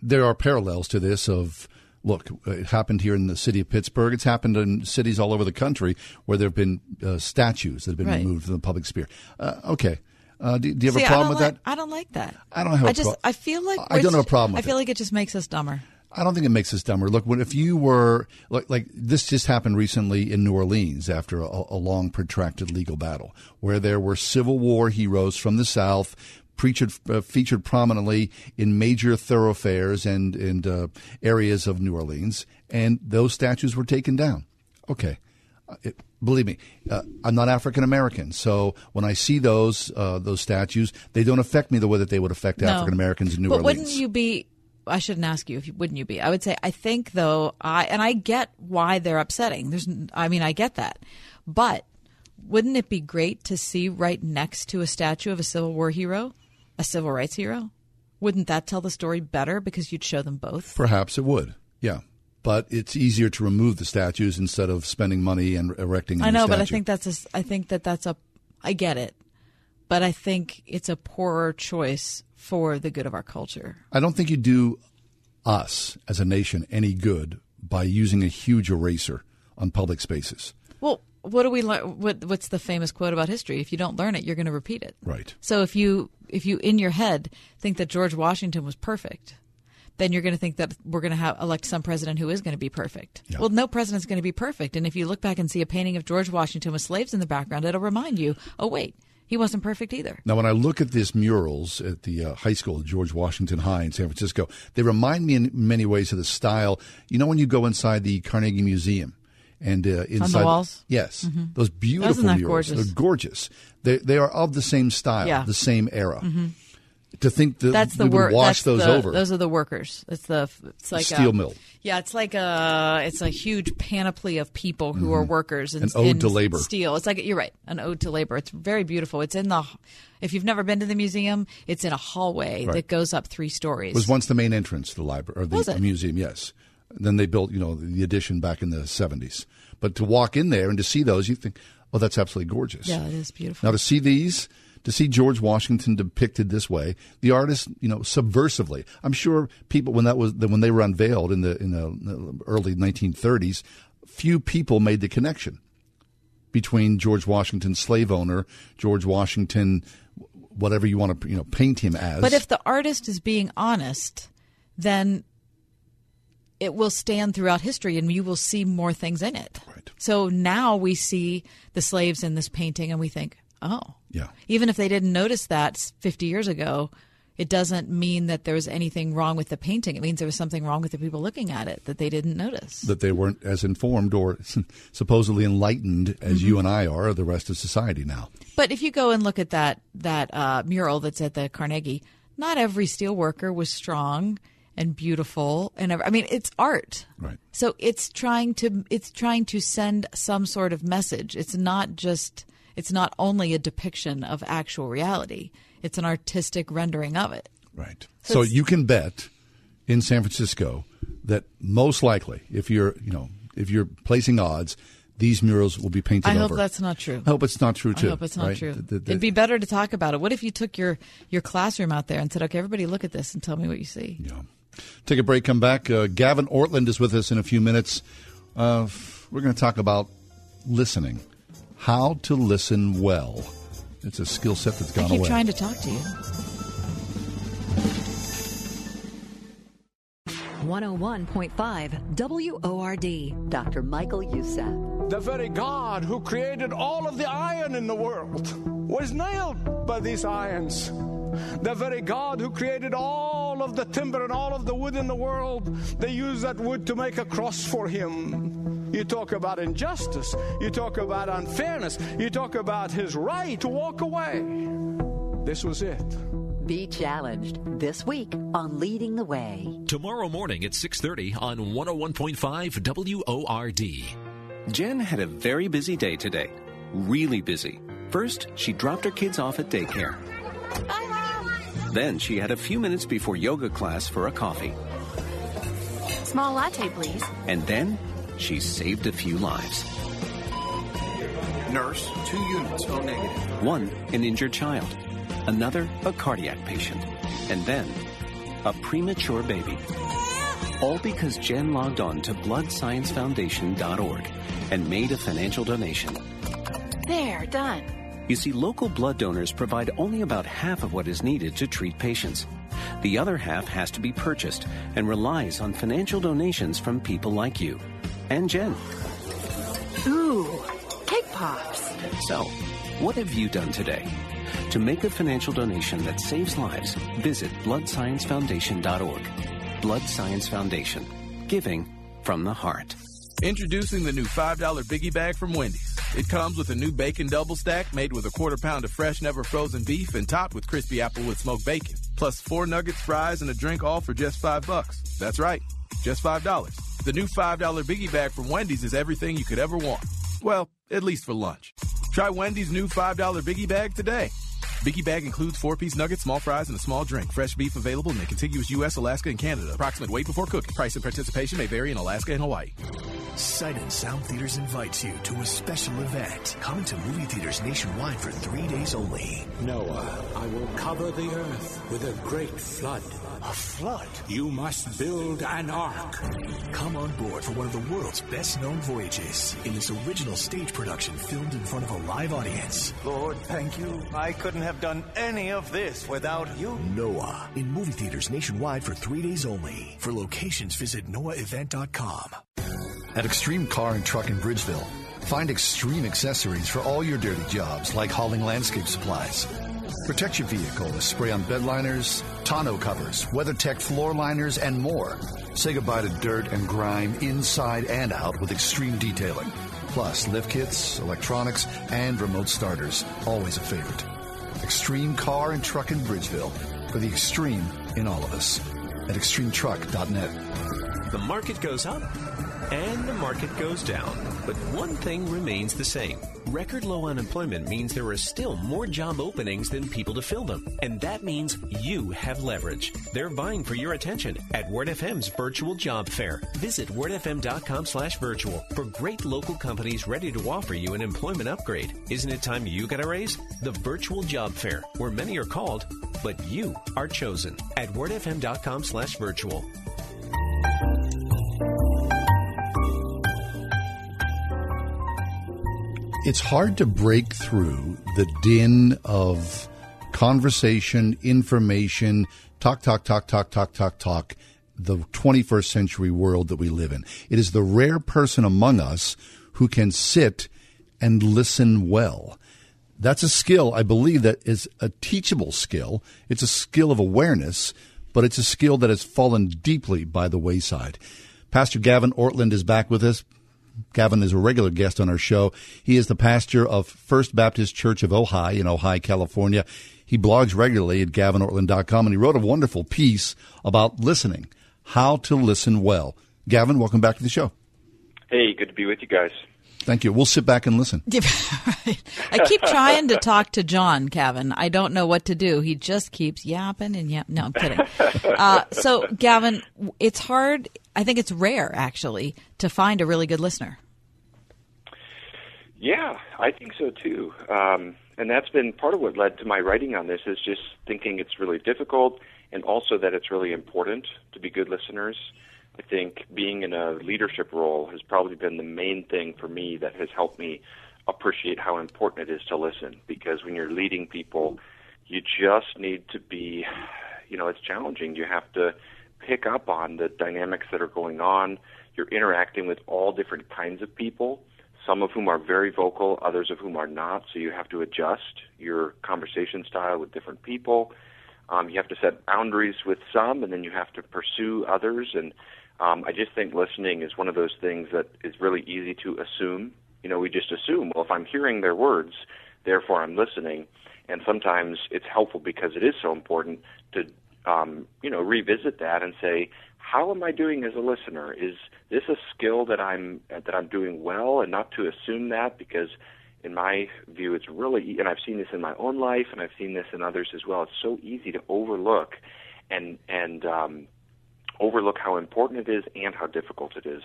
there are parallels to this of look, it happened here in the city of Pittsburgh. It's happened in cities all over the country where there have been uh, statues that have been Right. removed from the public sphere. Uh, okay. Uh, do, do you have See, a problem with like, that? I don't like that. I don't have a I just, pro- I feel like I don't have a problem with I feel like it just makes us dumber. I don't think it makes us dumber. Look, when if you were like, like this just happened recently in New Orleans after a, a long, protracted legal battle, where there were Civil War heroes from the South featured uh, featured prominently in major thoroughfares and and uh, areas of New Orleans, and those statues were taken down. Okay. Uh, It, believe me, uh, I'm not African American, so when I see those uh, those statues, they don't affect me the way that they would affect No. African Americans in New but Orleans. wouldn't you be? I shouldn't ask you if you wouldn't you be. I would say I think though I and I get why they're upsetting. There's I mean I get that, but wouldn't it be great to see right next to a statue of a Civil War hero, a civil rights hero? Wouldn't that tell the story better because you'd show them both? Perhaps it would, yeah. But it's easier to remove the statues instead of spending money and erecting. a I know, but I think that's a, I think that that's a I get it, but I think it's a poorer choice for the good of our culture. I don't think you do us as a nation any good by using a huge eraser on public spaces. Well, what do we learn? What, what's the famous quote about history? If you don't learn it, you're going to repeat it. Right. So if you if you in your head think that George Washington was perfect, then you're going to think that we're going to have elect some president who is going to be perfect. Well, no president's going to be perfect. And if you look back and see a painting of George Washington with slaves in the background, it'll remind you, oh wait, he wasn't perfect either. Now, when I look at these murals at the uh, high school, George Washington High in San Francisco, they remind me in many ways of the style. You know, when you go inside the Carnegie Museum and uh, inside walls? yes, Mhm. those beautiful murals, gorgeous? they're gorgeous. They they are of the same style, Yeah. the same era. Mhm. To think that That's the we would work. wash those the- over. Those are the workers. It's the it's like steel a, mill. Yeah, it's like a it's a huge panoply of people who are Mhm. workers in, An ode in to labor. Steel. It's like you're right, an ode to labor. It's very beautiful. It's in the. If you've never been to the museum, it's in a hallway Right. that goes up three stories. It was once the main entrance to the library or the museum. Yes. Then they built, you know, the addition back in the seventies. But to walk in there and to see those, you think, oh, that's absolutely gorgeous. Yeah, it is beautiful. Now to see these, to see George Washington depicted this way, the artist, you know, subversively. I'm sure people when that was when they were unveiled in the in the early 1930s, few people made the connection. between George Washington, slave owner, George Washington, whatever you want to you know paint him as. But if the artist is being honest, then it will stand throughout history and you will see more things in it. Right. So now we see the slaves in this painting and we think, oh. Yeah. Even if they didn't notice that 50 years ago, it doesn't mean that there was anything wrong with the painting. It means there was something wrong with the people looking at it that they didn't notice. that they weren't as informed or supposedly enlightened as Mhm. you and I are, or the rest of society now. But if you go and look at that that uh, mural that's at the Carnegie, not every steel worker was strong and beautiful, and I mean it's art. Right. So it's trying to it's trying to send some sort of message. It's not just it's not only a depiction of actual reality. It's an artistic rendering of it. Right. So So, you can bet in San Francisco that most likely, if you're you know if you're placing odds, these murals will be painted I over. hope that's not true. I hope it's not true too. I hope it's not right? true. The- the- the- It'd be better to talk about it. What if you took your your classroom out there and said, "Okay, everybody, look at this and tell me what you see." Yeah. Take a break, come back. Uh, Gavin Ortlund is with us in a few minutes. Uh, we're going to talk about listening, how to listen well. It's a skill set that's gone away. I keep away. trying to talk to you. 101.5 WORD. Dr. Michael Youssef. The very God who created all of the iron in the world was nailed by these irons. The very God who created all of the timber and all of the wood in the world, they used that wood to make a cross for him. You talk about injustice, you talk about unfairness, you talk about his right to walk away. This was it. Be challenged this week on Leading the Way. Tomorrow morning at 6:30 on 101.5 WORD. Jen had a very busy day today. Really busy. First, she dropped her kids off at daycare. Then she had a few minutes before yoga class for a coffee. Small latte, please. And then she saved a few lives. Nurse, two units, O negative. One, an injured child. Another, a cardiac patient. And then, a premature baby. All because Jen logged on to bloodsciencefoundation.org and made a financial donation. There, done. You see, local blood donors provide only about half of what is needed to treat patients. The other half has to be purchased and relies on financial donations from people like you and Jen. Ooh, cake pops. So, what have you done today? To make a financial donation that saves lives, visit bloodsciencefoundation.org. Blood Science Foundation. Giving from the heart. Introducing the new $5 biggie bag from Wendy's. It comes with a new bacon double stack made with a quarter pound of fresh, never frozen beef and topped with crispy applewood smoked bacon. Plus four nuggets, fries, and a drink all for just five bucks. That's right, just five dollars. The new $5 biggie bag from Wendy's is everything you could ever want. Well, at least for lunch. Try Wendy's new $5 biggie bag today. Biggie bag includes four piece nuggets, small fries, and a small drink. Fresh beef available in the contiguous U.S., Alaska, and Canada. Approximate weight before cooking. Price and participation may vary in Alaska and Hawaii. Sight and Sound Theaters invites you to a special event. Come to movie theaters nationwide for three days only. Noah, I will cover the earth with a great flood. A flood? You must build an ark. Come on board for one of the world's best known voyages in this original stage production filmed in front of a live audience. Lord, thank you. I couldn't have done any of this without you. Noah in movie theaters nationwide for three days only. For locations, visit noahevent.com. At Extreme Car and Truck in Bridgeville, find extreme accessories for all your dirty jobs, like hauling landscape supplies. Protect your vehicle with spray-on bed liners, tonneau covers, WeatherTech floor liners, and more. Say goodbye to dirt and grime inside and out with extreme detailing. Plus, lift kits, electronics, and remote starters. Always a favorite. Extreme Car and Truck in Bridgeville. For the extreme in all of us. At extremetruck.net. The market goes up and the market goes down. But one thing remains the same. Record low unemployment means there are still more job openings than people to fill them. And that means you have leverage. They're vying for your attention at WordFM's virtual job fair. Visit wordfm.com slash virtual for great local companies ready to offer you an employment upgrade. Isn't it time you got a raise? The virtual job fair, where many are called, but you are chosen at wordfm.com slash virtual. It's hard to break through the din of conversation, information, talk, talk, talk, talk, talk, talk, talk, the 21st century world that we live in. It is the rare person among us who can sit and listen well. That's a skill, I believe, that is a teachable skill. It's a skill of awareness, but it's a skill that has fallen deeply by the wayside. Pastor Gavin Ortlund is back with us. Gavin is a regular guest on our show. He is the pastor of First Baptist Church of Ojai in Ojai, California. He blogs regularly at gavinortlund.com and he wrote a wonderful piece about listening, how to listen well. Gavin, welcome back to the show. Hey, good to be with you guys. Thank you. We'll sit back and listen. I keep trying to talk to John, Gavin. I don't know what to do. He just keeps yapping and yapping. No, I'm kidding. Uh, so, Gavin, it's hard. I think it's rare, actually, to find a really good listener. Yeah, I think so too. Um, and that's been part of what led to my writing on this is just thinking it's really difficult and also that it's really important to be good listeners. I think being in a leadership role has probably been the main thing for me that has helped me appreciate how important it is to listen because when you're leading people, you just need to be, you know, it's challenging. You have to pick up on the dynamics that are going on. You're interacting with all different kinds of people, some of whom are very vocal, others of whom are not. So you have to adjust your conversation style with different people. Um, you have to set boundaries with some, and then you have to pursue others. And um, I just think listening is one of those things that is really easy to assume. You know, we just assume, well, if I'm hearing their words, therefore I'm listening. And sometimes it's helpful because it is so important to, um, you know, revisit that and say, how am I doing as a listener? Is this a skill that I'm that I'm doing well, and not to assume that because in my view, it's really, and I've seen this in my own life, and I've seen this in others as well. It's so easy to overlook, and and um, overlook how important it is and how difficult it is.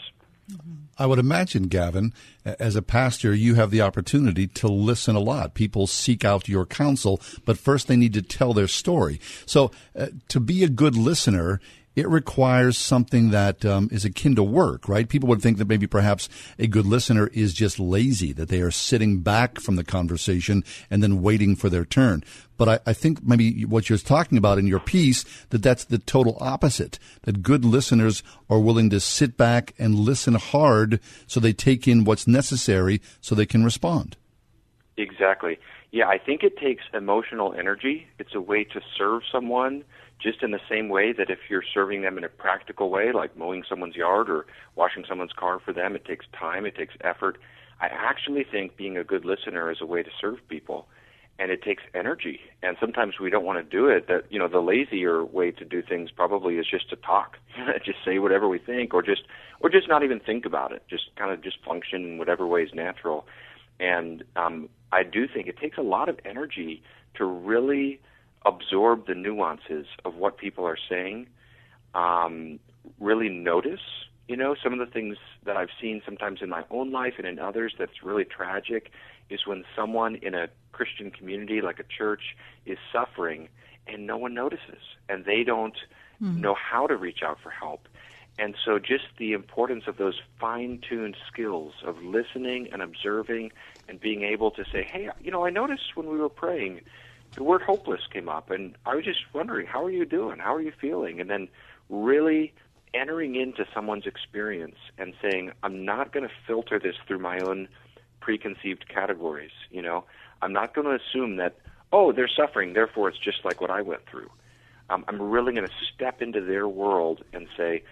I would imagine, Gavin, as a pastor, you have the opportunity to listen a lot. People seek out your counsel, but first they need to tell their story. So, uh, to be a good listener, it requires something that um, is akin to work, right? People would think that maybe perhaps a good listener is just lazy, that they are sitting back from the conversation and then waiting for their turn. But I, I think maybe what you're talking about in your piece, that that's the total opposite, that good listeners are willing to sit back and listen hard so they take in what's necessary so they can respond. Exactly. Yeah, I think it takes emotional energy. It's a way to serve someone just in the same way that if you're serving them in a practical way, like mowing someone's yard or washing someone's car for them, it takes time, it takes effort. I actually think being a good listener is a way to serve people, and it takes energy. And sometimes we don't want to do it. That you know, the lazier way to do things probably is just to talk, just say whatever we think, or just or just not even think about it. Just kind of just function in whatever way is natural. And um, I do think it takes a lot of energy to really absorb the nuances of what people are saying, um, really notice, you know, some of the things that I've seen sometimes in my own life and in others that's really tragic is when someone in a Christian community like a church is suffering and no one notices and they don't mm. know how to reach out for help. And so just the importance of those fine-tuned skills of listening and observing and being able to say, "Hey, you know, I noticed when we were praying the word hopeless came up, and I was just wondering, how are you doing? How are you feeling? And then really entering into someone's experience and saying, I'm not going to filter this through my own preconceived categories. You know, I'm not going to assume that, oh, they're suffering, therefore it's just like what I went through. Um, I'm really going to step into their world and say,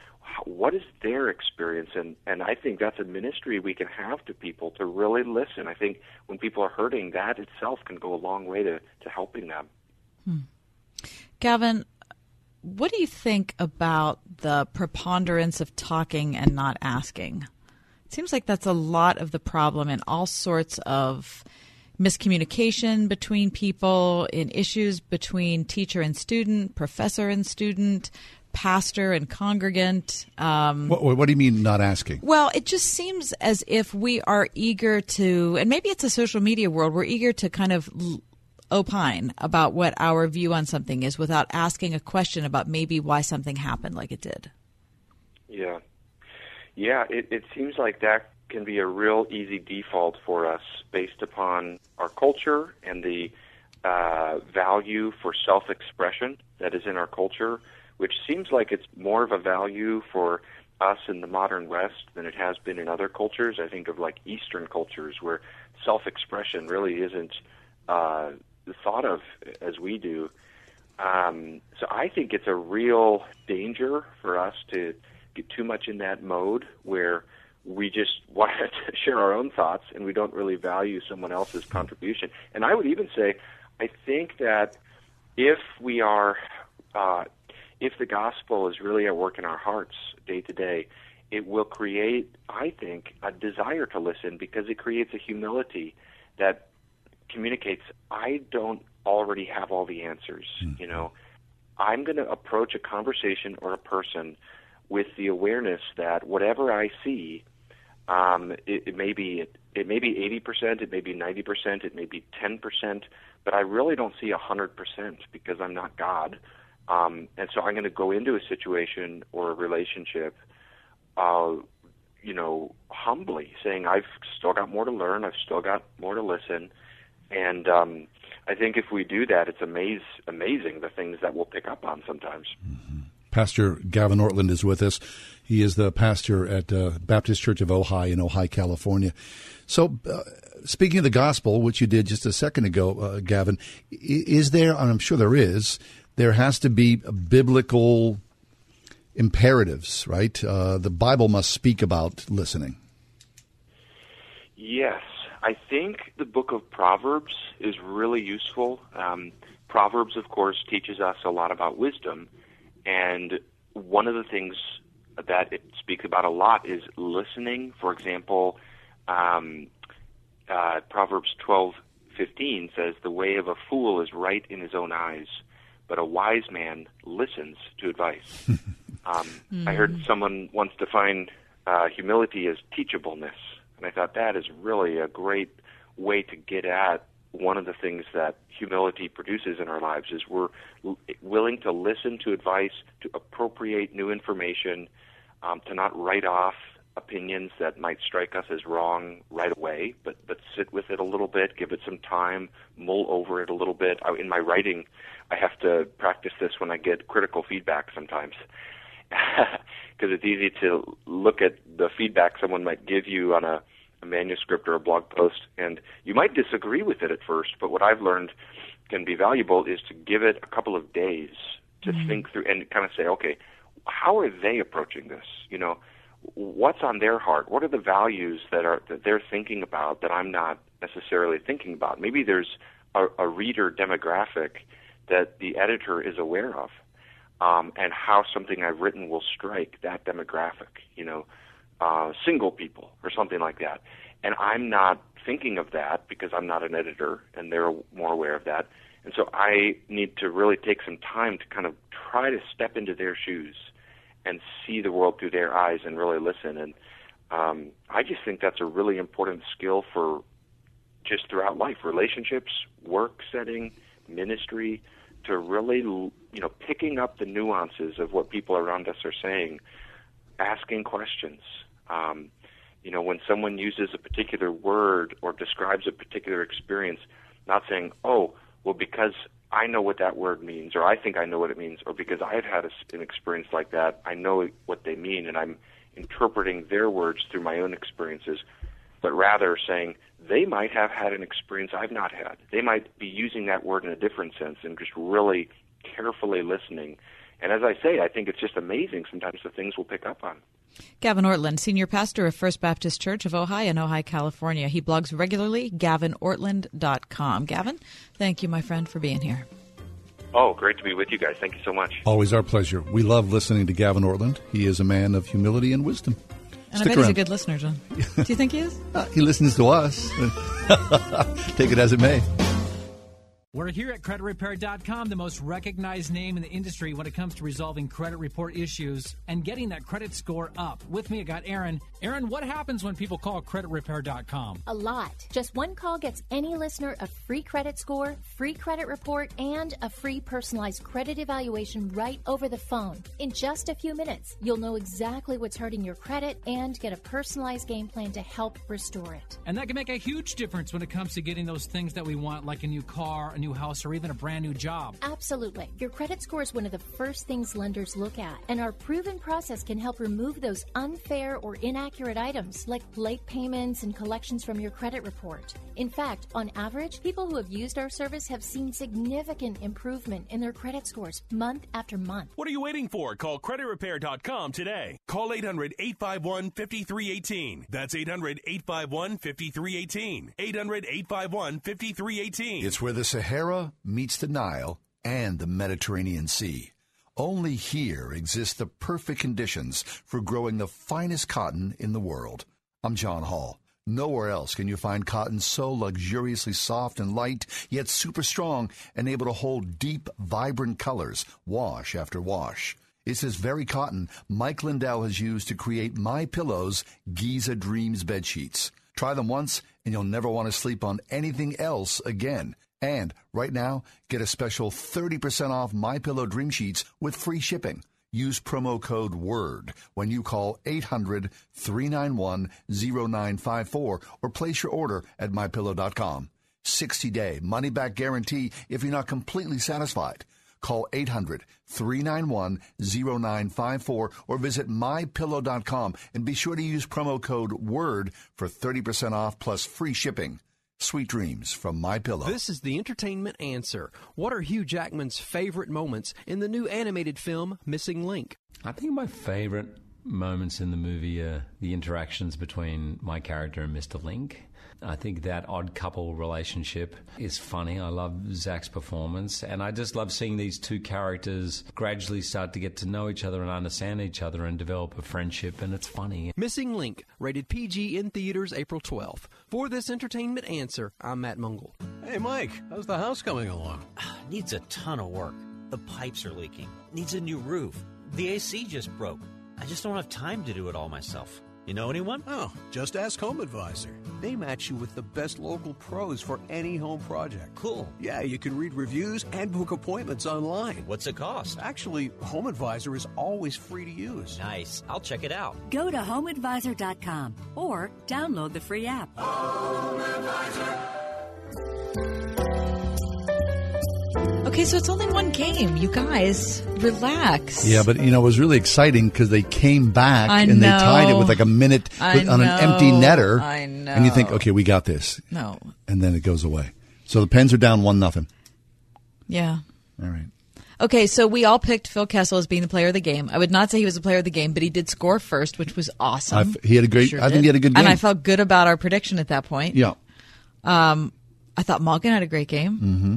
what is their experience and and I think that's a ministry we can have to people to really listen. I think when people are hurting, that itself can go a long way to to helping them. Hmm. Gavin, what do you think about the preponderance of talking and not asking? It seems like that's a lot of the problem in all sorts of miscommunication between people, in issues between teacher and student, professor and student, pastor and congregant. Um, what, what, do you mean not asking? Well, it just seems as if we are eager to, and maybe it's a social media world, we're eager to kind of opine about what our view on something is without asking a question about maybe why something happened like it did. Yeah. Yeah, it, it seems like that can be a real easy default for us based upon our culture and the uh, value for self expression that is in our culture, which seems like it's more of a value for us in the modern West than it has been in other cultures. I think of like Eastern cultures where self expression really isn't uh, thought of as we do. Um, so I think it's a real danger for us to get too much in that mode where we just want to share our own thoughts and we don't really value someone else's contribution. And I would even say, I think that if we are, uh, if the gospel is really at work in our hearts day to day, it will create, I think, a desire to listen because it creates a humility that communicates, I don't already have all the answers. Mm-hmm. You know, I'm going to approach a conversation or a person with the awareness that whatever I see, um, it, it may be it, it may be 80%, it may be 90%, it may be 10%, but I really don't see a 100% because I'm not God. Um, and so I'm going to go into a situation or a relationship, uh, you know, humbly, saying I've still got more to learn, I've still got more to listen, and um, I think if we do that, it's amazing the things that we'll pick up on sometimes. Mm-hmm. Pastor Gavin Ortlund is with us. He is the pastor at uh, Baptist Church of Ojai in Ojai, California. So, uh, speaking of the gospel, which you did just a second ago, uh, Gavin, is there, I'm sure there is, there has to be biblical imperatives, right? Uh, the Bible must speak about listening. Yes. I think the book of Proverbs is really useful. Um, Proverbs, of course, teaches us a lot about wisdom, and one of the things that it speaks about a lot is listening. For example, um, uh, Proverbs twelve fifteen says, "The way of a fool is right in his own eyes, but a wise man listens to advice." um, mm. I heard hmm. someone once define uh, humility as teachableness. And I thought that is really a great way to get at one of the things that humility produces in our lives is we're willing to listen to advice, to appropriate new information, um, to not write off opinions that might strike us as wrong right away, but but sit with it a little bit, give it some time, mull over it a little bit. I, in my writing, I have to practice this when I get critical feedback sometimes, because it's easy to look at the feedback someone might give you on a, a manuscript or a blog post, and you might disagree with it at first. But what I've learned can be valuable is to give it a couple of days to mm-hmm. think through and kind of say, okay, how are they approaching this? You know, what's on their heart? What are the values that are that they're thinking about that I'm not necessarily thinking about? Maybe there's a, a reader demographic that the editor is aware of um, and how something I've written will strike that demographic, you know, uh, single people or something like that. And I'm not thinking of that because I'm not an editor and they're more aware of that. And so I need to really take some time to kind of try to step into their shoes and see the world through their eyes and really listen. And um, I just think that's a really important skill for just throughout life, relationships, work setting, ministry, to really, you know, picking up the nuances of what people around us are saying, asking questions. Um, you know, when someone uses a particular word or describes a particular experience, not saying, "Oh, well, because I know what that word means, or I think I know what it means, or because I've had a, an experience like that, I know what they mean, and I'm interpreting their words through my own experiences." But rather saying, they might have had an experience I've not had. They might be using that word in a different sense and just really carefully listening. And as I say, I think it's just amazing sometimes the things we'll pick up on. Gavin Ortlund, Senior Pastor of First Baptist Church of Ojai in Ojai, California. He blogs regularly, gavinortlund.com. Gavin, thank you, my friend, for being here. Oh, great to be with you guys. Thank you so much. Always our pleasure. We love listening to Gavin Ortlund. He is a man of humility and wisdom. And Stick I bet around. he's a good listener, John. Do you think he is? He listens to us. Take it as it may. We're here at CreditRepair.com, the most recognized name in the industry when it comes to resolving credit report issues and getting that credit score up. With me, I got Aaron. Aaron, what happens when people call CreditRepair.com? A lot. Just one call gets any listener a free credit score, free credit report, and a free personalized credit evaluation right over the phone. In just a few minutes, you'll know exactly what's hurting your credit and get a personalized game plan to help restore it. And that can make a huge difference when it comes to getting those things that we want, like a new car, a new house, or even a brand new job. Absolutely. Your credit score is one of the first things lenders look at, and our proven process can help remove those unfair or inaccurate items like late payments and collections from your credit report. In fact, on average, people who have used our service have seen significant improvement in their credit scores month after month. What are you waiting for? Call creditrepair.com today. Call 800 851 5318. That's 800 851 5318. 800 851 5318. It's where the Sahara meets the Nile and the Mediterranean Sea. Only here exist the perfect conditions for growing the finest cotton in the world. I'm John Hall. Nowhere else can you find cotton so luxuriously soft and light, yet super strong and able to hold deep, vibrant colors, wash after wash. It's this very cotton Mike Lindell has used to create My Pillow's Giza Dreams bed sheets. Try them once and you'll never want to sleep on anything else again. And right now, get a special 30% off My Pillow Dream Sheets with free shipping. Use promo code WORD when you call 800 391 0954 or place your order at mypillow.com. 60 day money back guarantee if you're not completely satisfied. Call 800 391 0954 or visit mypillow.com and be sure to use promo code WORD for 30% off plus free shipping. Sweet dreams from My Pillow. This is the entertainment answer. What are Hugh Jackman's favorite moments in the new animated film Missing Link? I think my favorite moments in the movie are the interactions between my character and Mr. Link. I think that odd couple relationship is funny. I love Zach's performance, and I just love seeing these two characters gradually start to get to know each other and understand each other and develop a friendship, and it's funny. Missing Link, rated PG in theaters April 12th. For this entertainment answer, I'm Matt Mungle. Hey, Mike, how's the house coming along? Needs a ton of work. The pipes are leaking, needs a new roof. The AC just broke. I just don't have time to do it all myself. You know anyone? Oh, just ask Home Advisor. They match you with the best local pros for any home project. Cool. Yeah, you can read reviews and book appointments online. What's it cost? Actually, Home Advisor is always free to use. Nice. I'll check it out. Go to homeadvisor.com or download the free app. Okay, so it's only one game. You guys, relax. Yeah, but you know, it was really exciting because they came back I and they tied it with like a minute with, on an empty netter. I know. And you think, okay, we got this. No. And then it goes away. So the Pens are down one nothing. Yeah. All right. Okay, so we all picked Phil Kessel as being the player of the game. I would not say he was the player of the game, but he did score first, which was awesome. I've- he had a great- Sure I think did. he had a good game, And. I felt good about our prediction at that point. Yeah. Um, I thought Malkin had a great game. Mm-hmm.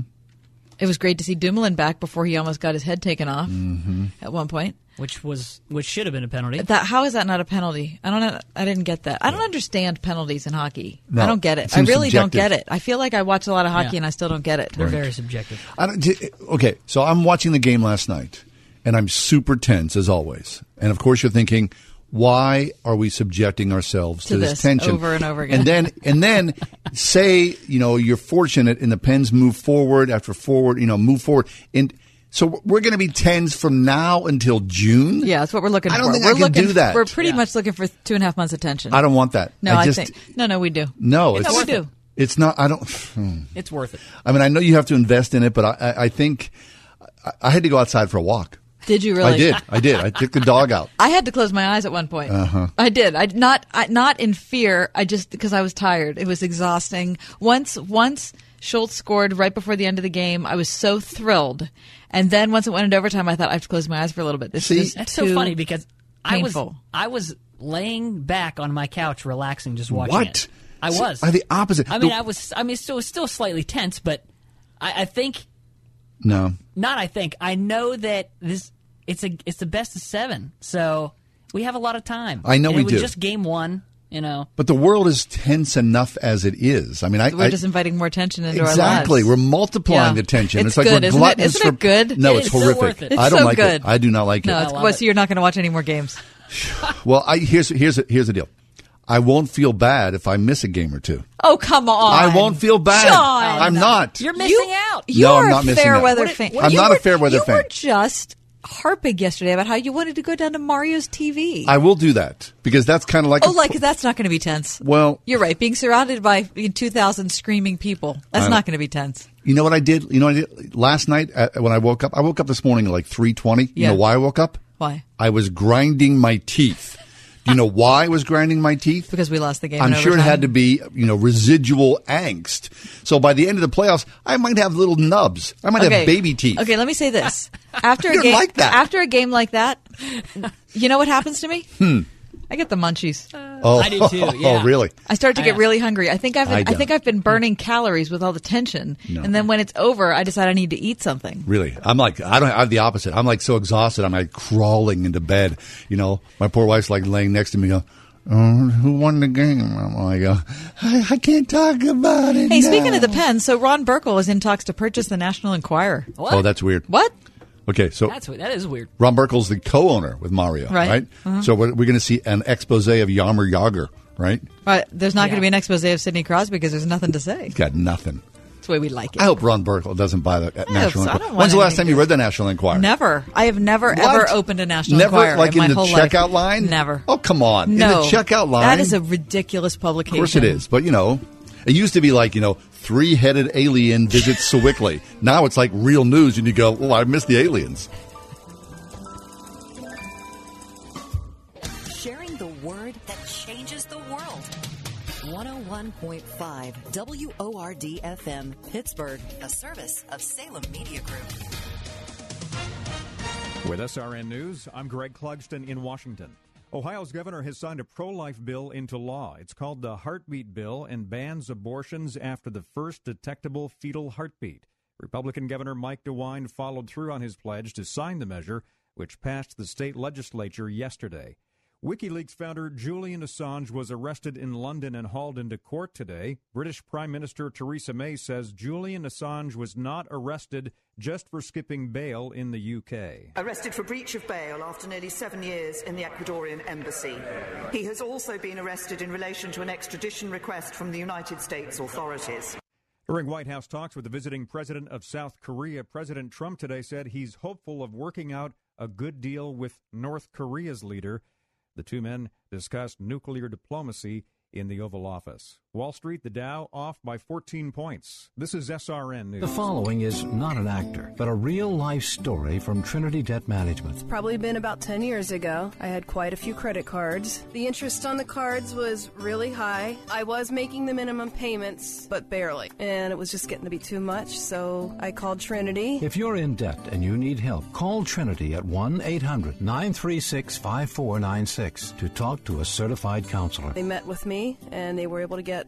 It was great to see Dumoulin back before he almost got his head taken off Mm-hmm. at one point. which was which should have been a penalty. That how is that not a penalty? I don't. know- I didn't get that. I don't understand penalties in hockey. No, I don't get it it. I seems really don't get it. I feel like I watch a lot of hockey Yeah. and I still don't get it. They're very subjective. I don't, okay, so I'm watching the game last night, and I'm super tense as always. And of course, you're thinking, why are we subjecting ourselves to, To this, this tension over and over again. And then, and then, say you know you're fortunate, and the Pens move forward after forward, you know, move forward, and so we're going to be tense from now until June. Yeah, that's what we're looking I for. don't think we're I can looking, do that. We're pretty much looking for two and a half months of attention. I don't want that. No, I I, think no, no, we do. No, no, it's we do. It's not. I don't. hmm. It's worth it. I mean, I know you have to invest in it, but I, I, I think I, I had to go outside for a walk. Did you really? I did. I did. I took the dog out. I had to close my eyes at one point. Uh-huh. I did. I not I, not in fear. I just because I was tired. It was exhausting. Once once Schultz scored right before the end of the game, I was so thrilled. And then once it went into overtime, I thought I have to close my eyes for a little bit. This is That's too so funny because I was. I was laying back on my couch, relaxing, just watching What? it. I See, was. I the opposite. I mean, The- I was. I mean, still, was still slightly tense, but I, I think No. not. I think I know that this. It's a. It's the best of seven, so we have a lot of time. I know And we it was do. Just game one. You know, But the world is tense enough as it is. I mean, I, We're I just inviting more tension into our lives. exactly. We're multiplying Yeah. the tension. It's like good, we're isn't it? gluttons Isn't it good? No, It it's is so horrific. worth it. It's I don't so like good. it. I do not like No, it. it's, well, so you're not going to watch any more games. Well, I, here's here's here's the deal. I won't feel bad if I miss a game or two. Oh, come on. I won't feel bad. Sean. I'm not. you're missing out. You're No, I'm not a missing fair out. weather What- fan. what- I'm You not a fair weather you fan. were just harping yesterday about how you wanted to go down to Mario's TV. I will do that because that's kind of like oh, a- like that's not going to be tense. well, You're right. Being surrounded by 2,000 screaming people, that's I- not going to be tense. You know what I did? You know what I did last night uh, when I woke up? I woke up this morning at like 3:20. You Yeah. know why I woke up? Why? I was grinding my teeth. You know why I was grinding my teeth? Because we lost the game. I'm sure it had to be, you know, residual angst. So by the end of the playoffs, I might have little nubs. I might have baby teeth. Okay, let me say this. After a game like that. after a game like that, you know what happens to me? Hmm. I get the munchies. Oh, I do too, yeah. oh, really? I start to I- get really hungry. I think I've been, I I, think I've been burning calories with all the tension, No. and then when it's over, I decide I need to eat something. Really, I'm like I don't. I'm the opposite. I'm like so exhausted. I'm like crawling into bed. You know, my poor wife's like laying next to me. Go, oh, who won the game? I'm like, uh, I, I can't talk about it. Hey, speaking of the pen, so Ron Burkle is in talks to purchase the National Enquirer. Oh, that's weird. What? Okay, so That's that is weird. Ron Burkle's the co-owner with Mario, Right. right? Uh-huh. So we're, we're going to see an expose of Jaromir Jagr, right? But there's not going to be an expose of Sidney Crosby because there's nothing to say. He's got nothing. That's the way we like it. I hope Ron Burkle doesn't buy the uh, I National so. I Enquirer. don't When's the last time you read the National Enquirer? Never. I have never What? ever opened a National Never, Enquirer like in my in the whole checkout life. line? Never. Oh, come on. No. In the checkout line? That is a ridiculous publication. Of course it is. But, you know, it used to be like, you know, three headed alien visits Sewickley. now it's like real news, and you go, oh, I missed the aliens. Sharing the word that changes the world. 101.5 WORD FM, Pittsburgh, a service of Salem Media Group. With SRN News, I'm Greg Clugston in Washington. Ohio's governor has signed a pro life bill into law. It's called the Heartbeat Bill and bans abortions after the first detectable fetal heartbeat. Republican Governor Mike DeWine followed through on his pledge to sign the measure, which passed the state legislature yesterday. WikiLeaks founder Julian Assange was arrested in London and hauled into court today. British Prime Minister Theresa May says Julian Assange was not arrested just for skipping bail in the UK. Arrested for breach of bail after nearly seven years in the Ecuadorian embassy. He has also been arrested in relation to an extradition request from the United States authorities. During White House talks with the visiting president of South Korea, President Trump today said he's hopeful of working out a good deal with North Korea's leader. The two men discussed nuclear diplomacy in the Oval Office. Wall Street, the Dow off by 14 points. This is SRN News. The following is not an actor, but a real life story from Trinity Debt Management. Probably been about 10 years ago. I had quite a few credit cards. The interest on the cards was really high. I was making the minimum payments, but barely. And it was just getting to be too much, so I called Trinity. If you're in debt and you need help, call Trinity at 1 800 936 5496 to talk to a certified counselor. They met with me and they were able to get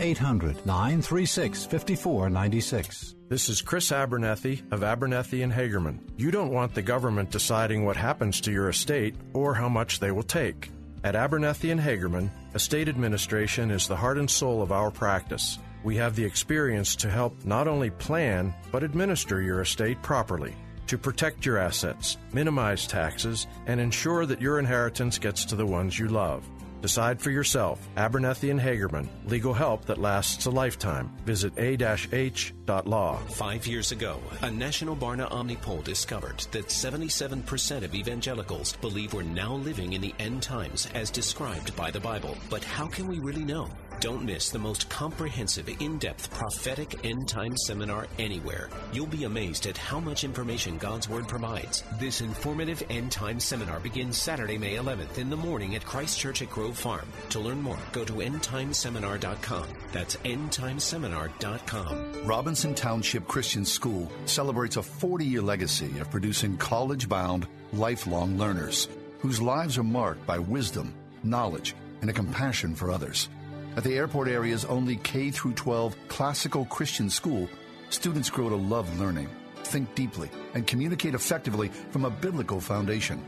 800 936 5496. This is Chris Abernethy of Abernethy and Hagerman. You don't want the government deciding what happens to your estate or how much they will take. At Abernethy and Hagerman, estate administration is the heart and soul of our practice. We have the experience to help not only plan, but administer your estate properly, to protect your assets, minimize taxes, and ensure that your inheritance gets to the ones you love. Decide for yourself. Abernethy and Hagerman. Legal help that lasts a lifetime. Visit a-h.law. Five years ago, a national Barna Omni poll discovered that 77% of evangelicals believe we're now living in the end times as described by the Bible. But how can we really know? Don't miss the most comprehensive, in depth prophetic end time seminar anywhere. You'll be amazed at how much information God's Word provides. This informative end time seminar begins Saturday, May 11th in the morning at Christ Church at Grove Farm. To learn more, go to endtimeseminar.com. That's endtimeseminar.com. Robinson Township Christian School celebrates a 40 year legacy of producing college bound, lifelong learners whose lives are marked by wisdom, knowledge, and a compassion for others. At the airport area's only K 12 classical Christian school, students grow to love learning, think deeply, and communicate effectively from a biblical foundation.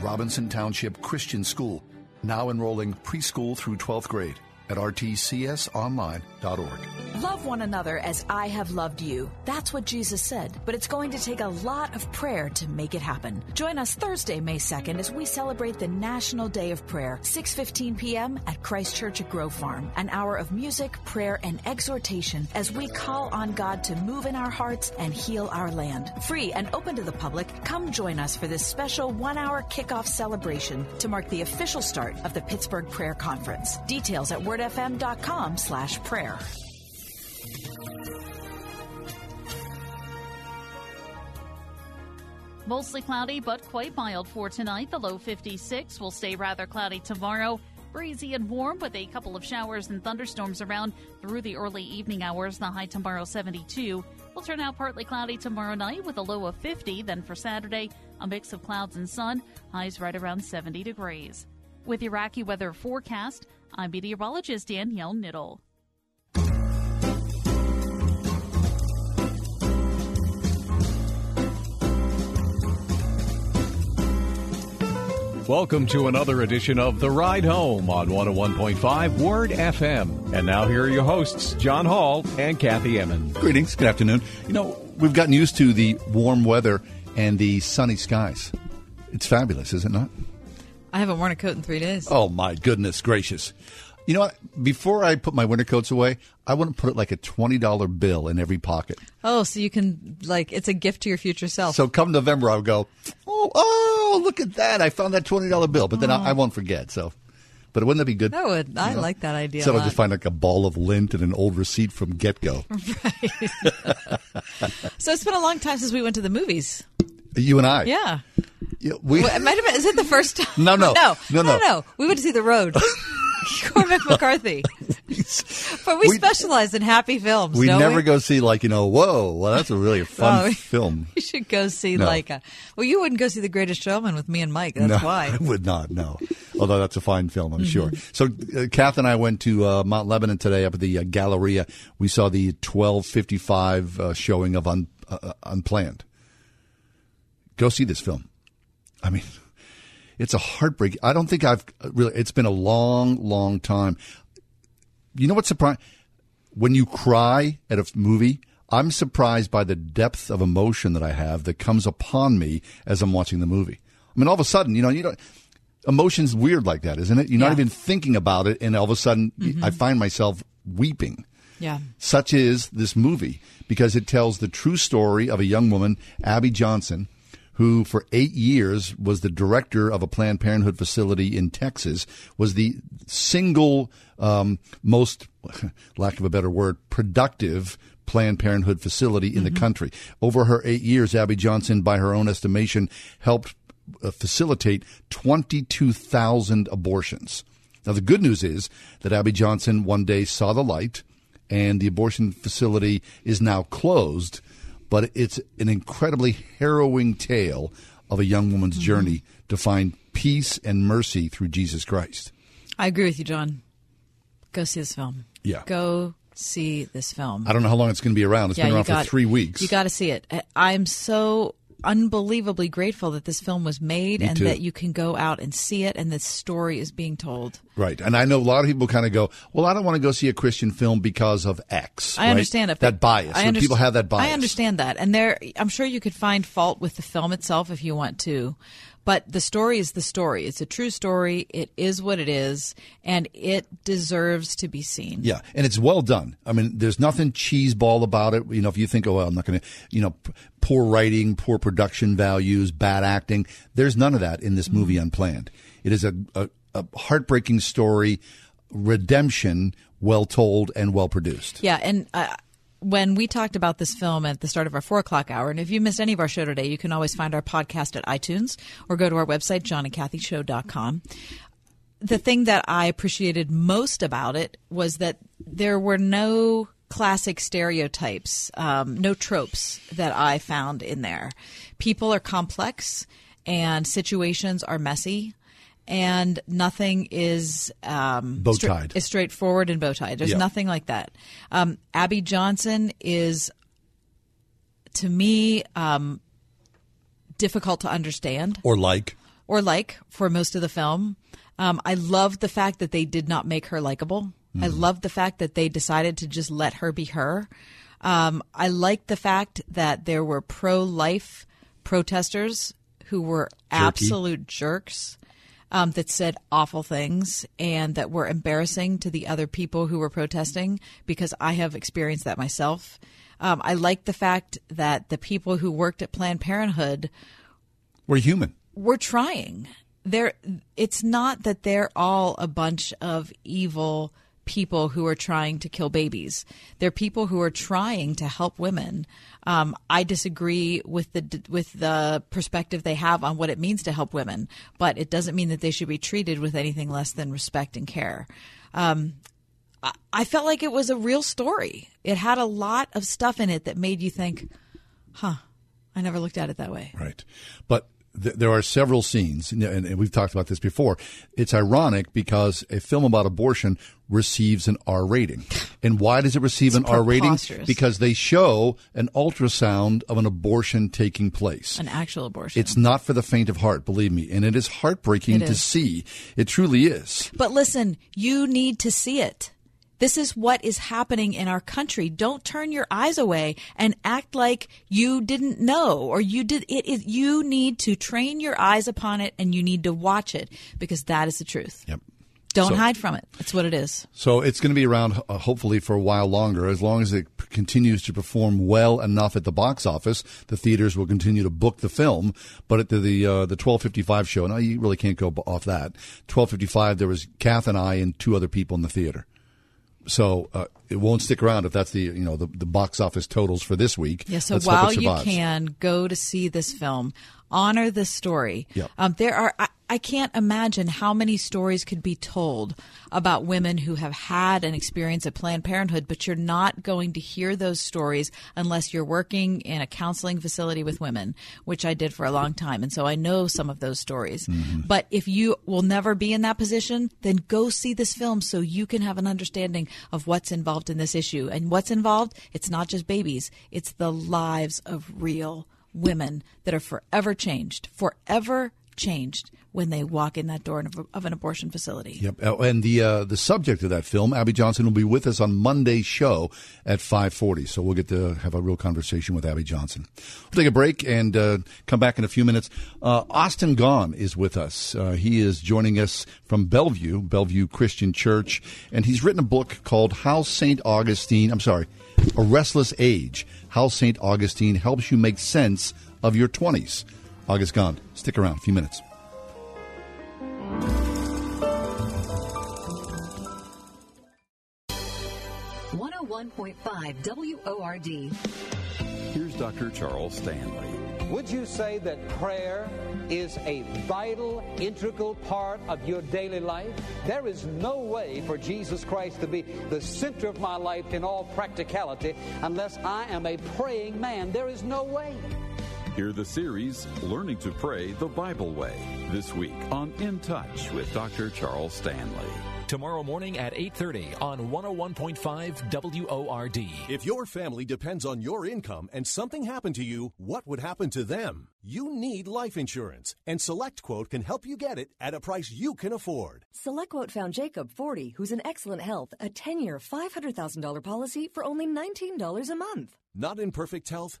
Robinson Township Christian School, now enrolling preschool through 12th grade at rtcsonline.org. Love one another as I have loved you. That's what Jesus said. But it's going to take a lot of prayer to make it happen. Join us Thursday, May 2nd as we celebrate the National Day of Prayer, 6:15 p.m. at Christ Church at Grove Farm. An hour of music, prayer, and exhortation as we call on God to move in our hearts and heal our land. Free and open to the public, come join us for this special 1-hour kickoff celebration to mark the official start of the Pittsburgh Prayer Conference. Details at wordfm.com slash prayer. Mostly cloudy, but quite mild for tonight. The low 56 will stay rather cloudy tomorrow. Breezy and warm with a couple of showers and thunderstorms around through the early evening hours. The high tomorrow 72 will turn out partly cloudy tomorrow night with a low of 50. Then for Saturday, a mix of clouds and sun, highs right around 70 degrees. With Iraqi weather forecast, I'm meteorologist Danielle Niddle. Welcome to another edition of The Ride Home on 101.5 Word FM. And now here are your hosts, John Hall and Kathy Emmons. Greetings. Good afternoon. You know, we've gotten used to the warm weather and the sunny skies. It's fabulous, is it not? I haven't worn a coat in three days. Oh, my goodness gracious. You know what? Before I put my winter coats away, I want to put like a $20 bill in every pocket. Oh, so you can, like, it's a gift to your future self. So come November, I'll go, oh, oh, look at that. I found that $20 bill. But then I, I oh. won't forget. So, but wouldn't that be good? That would. I know? like that idea. A I'll just find like a ball of lint and an old receipt from GetGo. Right. So it's been a long time since we went to the movies. You and I. Yeah. Yeah, we, Well, it might have been. Is it the first time? No, no. no, No, no. no, We went to see The Road. Cormac McCarthy. but we, We- specialize in happy films. we never we? go see like, you know, whoa, well, that's a really fun Oh, we- film. You should go see No. like a. Well, you wouldn't go see The Greatest Showman with me and Mike. That's no, why. I would not, no. Although that's a fine film, I'm sure. Mhm. So, uh, Kath and I went to uh, Mount Lebanon today up at the uh, Galleria. We saw the 1255 uh, showing of Un- uh, uh, Unplanned. Go see this film. I mean, it's a heartbreak. I don't think I've uh, really, it's been a long, long time. You know what's surprising? When you cry at a movie, I'm surprised by the depth of emotion that I have that comes upon me as I'm watching the movie. I mean, all of a sudden, you know, you don't, emotion's weird like that, isn't it? You're not even thinking about it, and all of a sudden, Mhm. I find myself weeping. Yeah. Such is this movie because it tells the true story of a young woman, Abby Johnson, who for eight years was the director of a Planned Parenthood facility in Texas, was the single um, most, lack of a better word, productive Planned Parenthood facility in the country. Over her eight years, Abby Johnson, by her own estimation, helped uh, facilitate 22,000 abortions. Now, the good news is that Abby Johnson one day saw the light and the abortion facility is now closed, but it's an incredibly harrowing tale of a young woman's Mm-hmm. journey to find peace and mercy through Jesus Christ. I agree with you, John. Go see this film. Yeah. Go see this film. I don't know how long it's going to be around. It's Yeah, been around for three weeks. You got to see it. I'm so unbelievably grateful that this film was made Me and too. that you can go out and see it and this story is being told. Right. And I know a lot of people kind of go, well, I don't want to go see a Christian film because of X. I right? understand it. That bias. I When underst- people have that bias. I understand that. And there I'm sure you could find fault with the film itself if you want to. But the story is the story. It's a true story. It is what it is, and it deserves to be seen. Yeah, and it's well done. I mean, there's nothing cheeseball about it. You know, if you think, oh, well, I'm not going to, you know, p- poor writing, poor production values, bad acting, there's none of that in this movie, Unplanned. It is a, a, a heartbreaking story redemption, well told and well produced. Yeah, and uh, when we talked about this film at the start of our four o'clock hour, and if you missed any of our show today, you can always find our podcast at iTunes or go to our website, johnandkathyshow.com. The thing that I appreciated most about it was that there were no classic stereotypes, um, no tropes that I found in there. People are complex and situations are messy and nothing is um, Bow stra- is straightforward and bow tied. There's Yeah. nothing like that. Um, Abby Johnson is, to me, um, difficult to understand Or like. or like for most of the film. Um, I loved the fact that they did not make her likable. I loved the fact that they decided to just let her be her. Um, I liked the fact that there were pro life protesters who were absolute jerks um, that said awful things and that were embarrassing to the other people who were protesting because I have experienced that myself. Um, I like the fact that the people who worked at Planned Parenthood We're human. we're trying. There, it's not that they're all a bunch of evil people who are trying to kill babies. They're people who are trying to help women. Um, I disagree with the with the perspective they have on what it means to help women, but it doesn't mean that they should be treated with anything less than respect and care. Um, I, I felt like it was a real story. It had a lot of stuff in it that made you think, "Huh, I never looked at it that way." Right. But th- there are several scenes, and, and we've talked about this before. It's ironic because a film about abortion receives an R rating. And why does it receive It's an R rating? Because they show an ultrasound of an abortion taking place. An actual abortion. It's not for the faint of heart, believe me. And it is heartbreaking It to see. It truly is. But listen, you need to see it. This is what is happening in our country. Don't turn your eyes away and act like you didn't know or you did it is you need to train your eyes upon it and you need to watch it because that is the truth. Yep. Don't So- hide from it. That's what it is. So it's going to be around, uh, hopefully, for a while longer. As long as it p- continues to perform well enough at the box office, the theaters will continue to book the film. But at the the, uh, the twelve fifty five show, now you really can't go off that. Twelve fifty five, there was Kath and I and two other people in the theater. So uh, it won't stick around if that's the you know the, the box office totals for this week. Yeah, so Let's while you can go to see this film, honor the story. Yep. Um, there are, I, I can't imagine how many stories could be told about women who have had an experience at Planned Parenthood, but you're not going to hear those stories unless you're working in a counseling facility with women, which I did for a long time. And so I know some of those stories. Mm-hmm. But if you will never be in that position, then go see this film so you can have an understanding of what's involved in this issue. And what's involved, it's not just babies, it's the lives of real women that are forever changed, forever changed when they walk in that door of, an abortion facility. Yep, Uh, and the uh, the subject of that film, Abby Johnson, will be with us on Monday's show at five forty. So we'll get to have a real conversation with Abby Johnson. We'll take a break and uh, come back in a few minutes. Uh, Austin Gahn is with us. Uh, he is joining us from Bellevue, Bellevue Christian Church, and he's written a book called "How Saint Augustine." I'm sorry, "A Restless Age: How Saint Augustine Helps You Make Sense of Your Twenties." Austin Gahn, stick around, a few minutes. 101.5 WORD. Here's Dr. Charles Stanley. Would you say that prayer is a vital, integral part of your daily life? There is no way for Jesus Christ to be the center of my life in all practicality unless I am a praying man. There is no way. Hear the series Learning to Pray the Bible Way this week on In Touch with Dr. Charles Stanley. Tomorrow morning at 8:30 on 101.5 WORD. If your family depends on your income and something happened to you, what would happen to them? You need life insurance, and SelectQuote can help you get it at a price you can afford. SelectQuote found Jacob, 40, who's in excellent health, a 10 year, $500,000 policy for only $19 a month. Not in perfect health?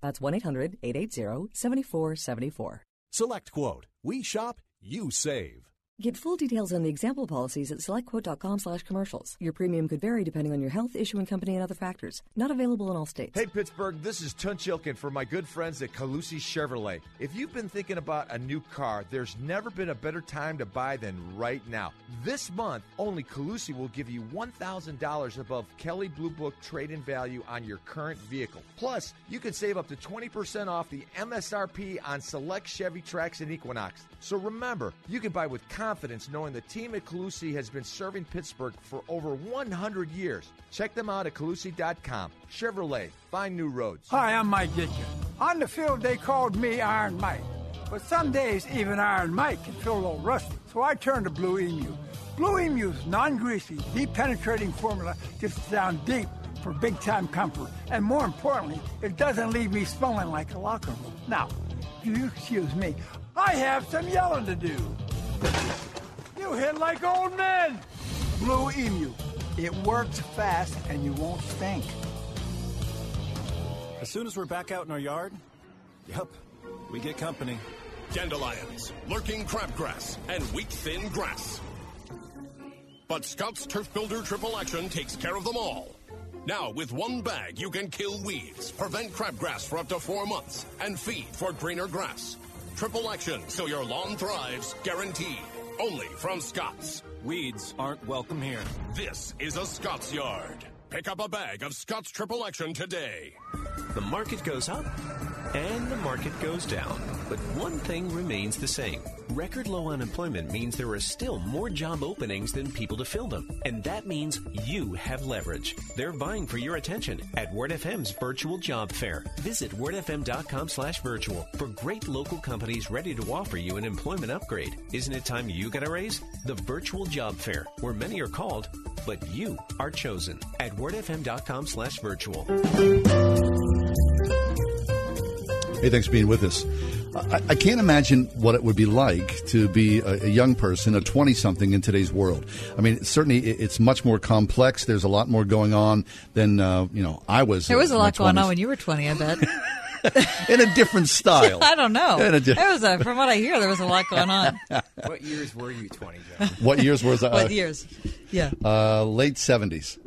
That's 1 800 880 7474. Select Quote. We shop, you save. Get full details on the example policies at selectquote.com slash commercials. Your premium could vary depending on your health, issuing company, and other factors. Not available in all states. Hey, Pittsburgh, this is Tunch Ilkin for my good friends at Colussy Chevrolet. If you've been thinking about a new car, there's never been a better time to buy than right now. This month, only Colussy will give you $1,000 above Kelley Blue Book trade in value on your current vehicle. Plus, you can save up to 20% off the MSRP on select Chevy Trax and Equinox. So remember, you can buy with confidence knowing the team at Colussy has been serving Pittsburgh for over 100 years. Check them out at Colussy.com. Chevrolet, find new roads. Hi, I'm Mike Ditka. On the field, they called me Iron Mike. But some days, even Iron Mike can feel a little rusty. So I turned to Blue Emu. Blue Emu's non greasy, deep penetrating formula gets down deep for big time comfort. And more importantly, it doesn't leave me smelling like a locker room. Now, if you excuse me, I have some yelling to do. You hit like old men. Blue Emu. It works fast and you won't stink. As soon as we're back out in our yard, yep, we get company. Dandelions, lurking crabgrass, and weak thin grass. But Scott's Turf Builder Triple Action takes care of them all. Now, with one bag, you can kill weeds, prevent crabgrass for up to four months, and feed for greener grass. Triple action so your lawn thrives, guaranteed. Only from Scott's. Weeds aren't welcome here. This is a Scott's Yard. Pick up a bag of Scott's Triple Action today. The market goes up and the market goes down. But one thing remains the same. Record low unemployment means there are still more job openings than people to fill them. And that means you have leverage. They're vying for your attention at WordFM's virtual job fair. Visit wordfm.com slash virtual for great local companies ready to offer you an employment upgrade. Isn't it time you got a raise? The virtual job fair, where many are called, but you are chosen at wordfm.com slash virtual. Hey, thanks for being with us. I, I can't imagine what it would be like to be a, a young person, a 20 something in today's world. I mean, certainly it, it's much more complex. There's a lot more going on than, uh, you know, I was. There was in a lot going 20s. on when you were 20, I bet. in a different style. I don't know. In a di- There was a, from what I hear, there was a lot going on. What years were you 20, John? What years was I? what years? Yeah. Uh, late 70s.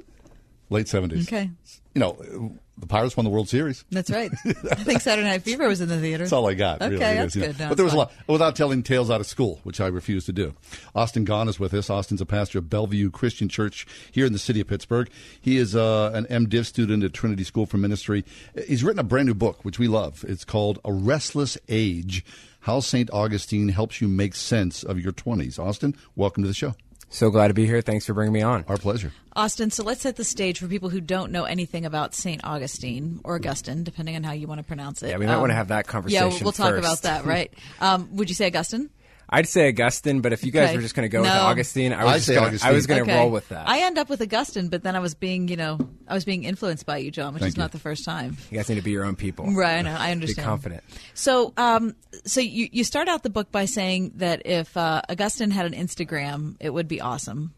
Late 70s. Okay. You know, the Pirates won the World Series. That's right. I think Saturday Night Fever was in the theater. That's all I got. Okay, really, that's is, good. No, but there was it's a lot without telling tales out of school, which I refuse to do. Austin Gahn is with us. Austin's a pastor of Bellevue Christian Church here in the city of Pittsburgh. He is uh, an MDiv student at Trinity School for Ministry. He's written a brand new book, which we love. It's called A Restless Age: How Saint Augustine Helps You Make Sense of Your Twenties. Austin, welcome to the show. So glad to be here. Thanks for bringing me on. Our pleasure. Austin, so let's set the stage for people who don't know anything about St. Augustine or Augustine, depending on how you want to pronounce it. Yeah, we might want to have that Yeah, conversation we'll, we'll talk first. about that, right? Um, would you say Augustine? I'd say Augustine, but if you guys Okay. were just going to go with No. Augustine, I was I'd just gonna, Augustine. I was going to Okay. roll with that. I end up with Augustine, but then I was being, you know, I was being influenced by you, John, which Thank is you. not the first time. you guys need to be your own people. Right, I know, I Be understand. confident. So, um, so you, you start out the book by saying that if uh, Augustine had an Instagram, it would be awesome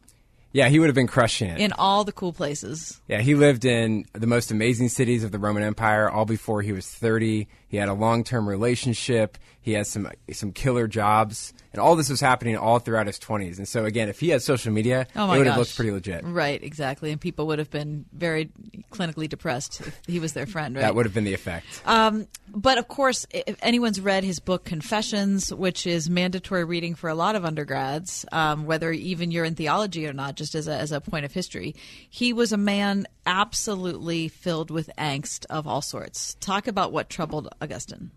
Yeah, he would have been crushing it. in all the cool places. Yeah, he lived in the most amazing cities of the Roman Empire all before he was 30. He had a long-term relationship. He had some some killer jobs, and all this was happening all throughout his 20s. And so again, if he had social media, Oh it would have looked pretty legit. Right, exactly. And people would have been very clinically depressed if he was their friend, right? That would have been the effect. Um, but of course, if anyone's read his book Confessions, which is mandatory reading for a lot of undergrads, um, whether even you're in theology or not, just as a, as a point of history, he was a man absolutely filled with angst of all sorts. Talk about what troubled Augustine.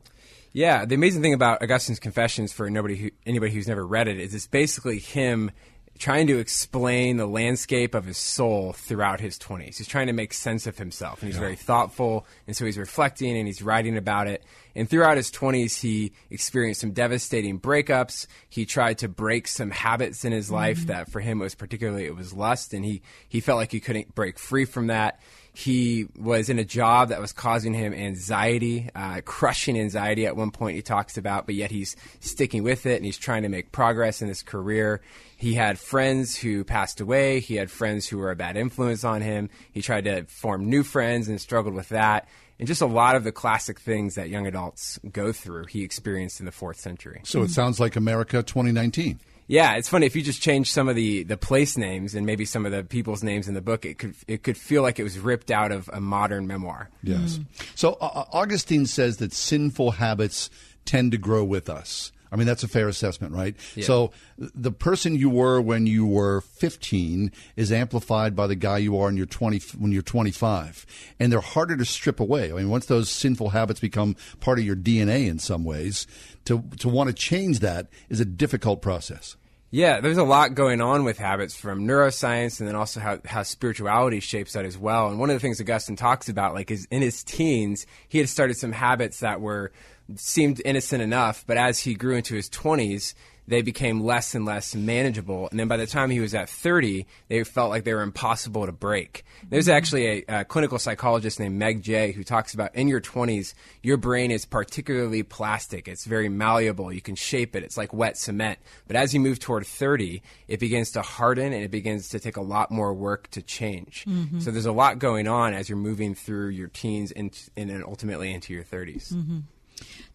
Yeah, the amazing thing about Augustine's Confessions for nobody who, anybody who's never read it is it's basically him trying to explain the landscape of his soul throughout his 20s. He's trying to make sense of himself, and he's Yeah. very thoughtful, and so he's reflecting and he's writing about it. And throughout his 20s, he experienced some devastating breakups. He tried to break some habits in his life Mhm. that for him was particularly it was lust, and he he felt like he couldn't break free from that. He was in a job that was causing him anxiety, uh, crushing anxiety at one point he talks about, but yet he's sticking with it and he's trying to make progress in his career. He had friends who passed away. He had friends who were a bad influence on him. He tried to form new friends and struggled with that. And just a lot of the classic things that young adults go through, he experienced in the fourth century. So it sounds like America 2019. Yeah, it's funny if you just change some of the, the place names and maybe some of the people's names in the book, it could it could feel like it was ripped out of a modern memoir. Yes. So uh, Augustine says that sinful habits tend to grow with us. I mean, that's a fair assessment, right? Yeah. So the person you were when you were 15 is amplified by the guy you are in your 20, when you're 25. And they're harder to strip away. I mean, once those sinful habits become part of your DNA in some ways, to, to want to change that is a difficult process. Yeah, there's a lot going on with habits from neuroscience and then also how, how spirituality shapes that as well. And one of the things Augustine talks about, like, is in his teens, he had started some habits that were seemed innocent enough, but as he grew into his 20s, they became less and less manageable. And then by the time he was at 30, they felt like they were impossible to break. There's actually a, a, clinical psychologist named Meg Jay who talks about in your 20s, your brain is particularly plastic. It's very malleable. You can shape it. It's like wet cement. But as you move toward 30, it begins to harden and it begins to take a lot more work to change. Mhm. So there's a lot going on as you're moving through your teens and, and then ultimately into your 30s. hmm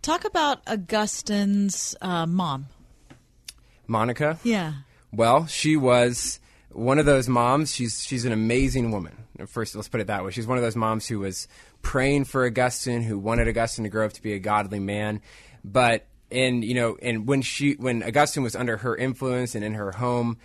Talk about Augustine's uh, mom. Monica? Yeah. Well, she was one of those moms. She's she's an amazing woman. First, let's put it that way. She's one of those moms who was praying for Augustine, who wanted Augustine to grow up to be a godly man. But and you know, and when she when Augustine was under her influence and in her home,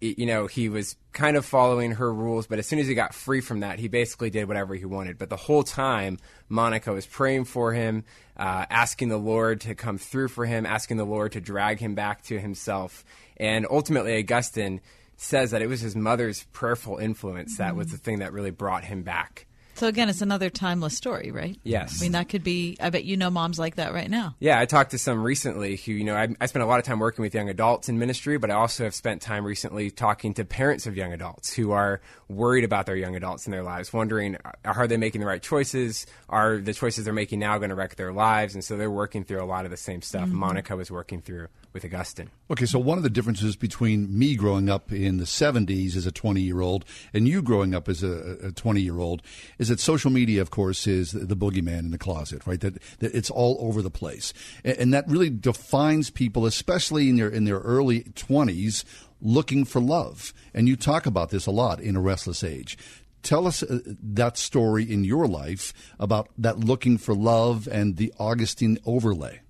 you know, he was kind of following her rules. But as soon as he got free from that, he basically did whatever he wanted. But the whole time, Monica was praying for him, uh, asking the Lord to come through for him, asking the Lord to drag him back to himself. And ultimately, Augustine says that it was his mother's prayerful influence that was the thing that really brought him back. So again, it's another timeless story, right? Yes. I mean, that could be. I bet you know moms like that right now. Yeah, I talked to some recently who, you know, I, I spent a lot of time working with young adults in ministry, but I also have spent time recently talking to parents of young adults who are worried about their young adults in their lives, wondering uh, are they making the right choices? Are the choices they're making now going to wreck their lives? And so they're working through a lot of the same stuff Mhm. Monica was working through with Augustine. Okay, so one of the differences between me growing up in the 70s as a 20 year old and you growing up as a 20 year old is that social media, of course, is the boogeyman in the closet, right? That, that it's all over the place. And, and that really defines people, especially in their, in their early 20s, looking for love. And you talk about this a lot in A Restless Age. Tell us uh, that story in your life about that looking for love and the Augustine overlay.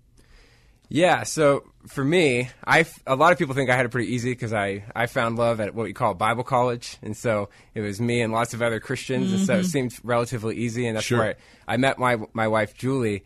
Yeah, so for me, I a lot of people think I had it pretty easy because I, I found love at what we call Bible college, and so it was me and lots of other Christians, and so it Mhm. seemed relatively easy, and that's Sure. where I, I met my my wife Julie,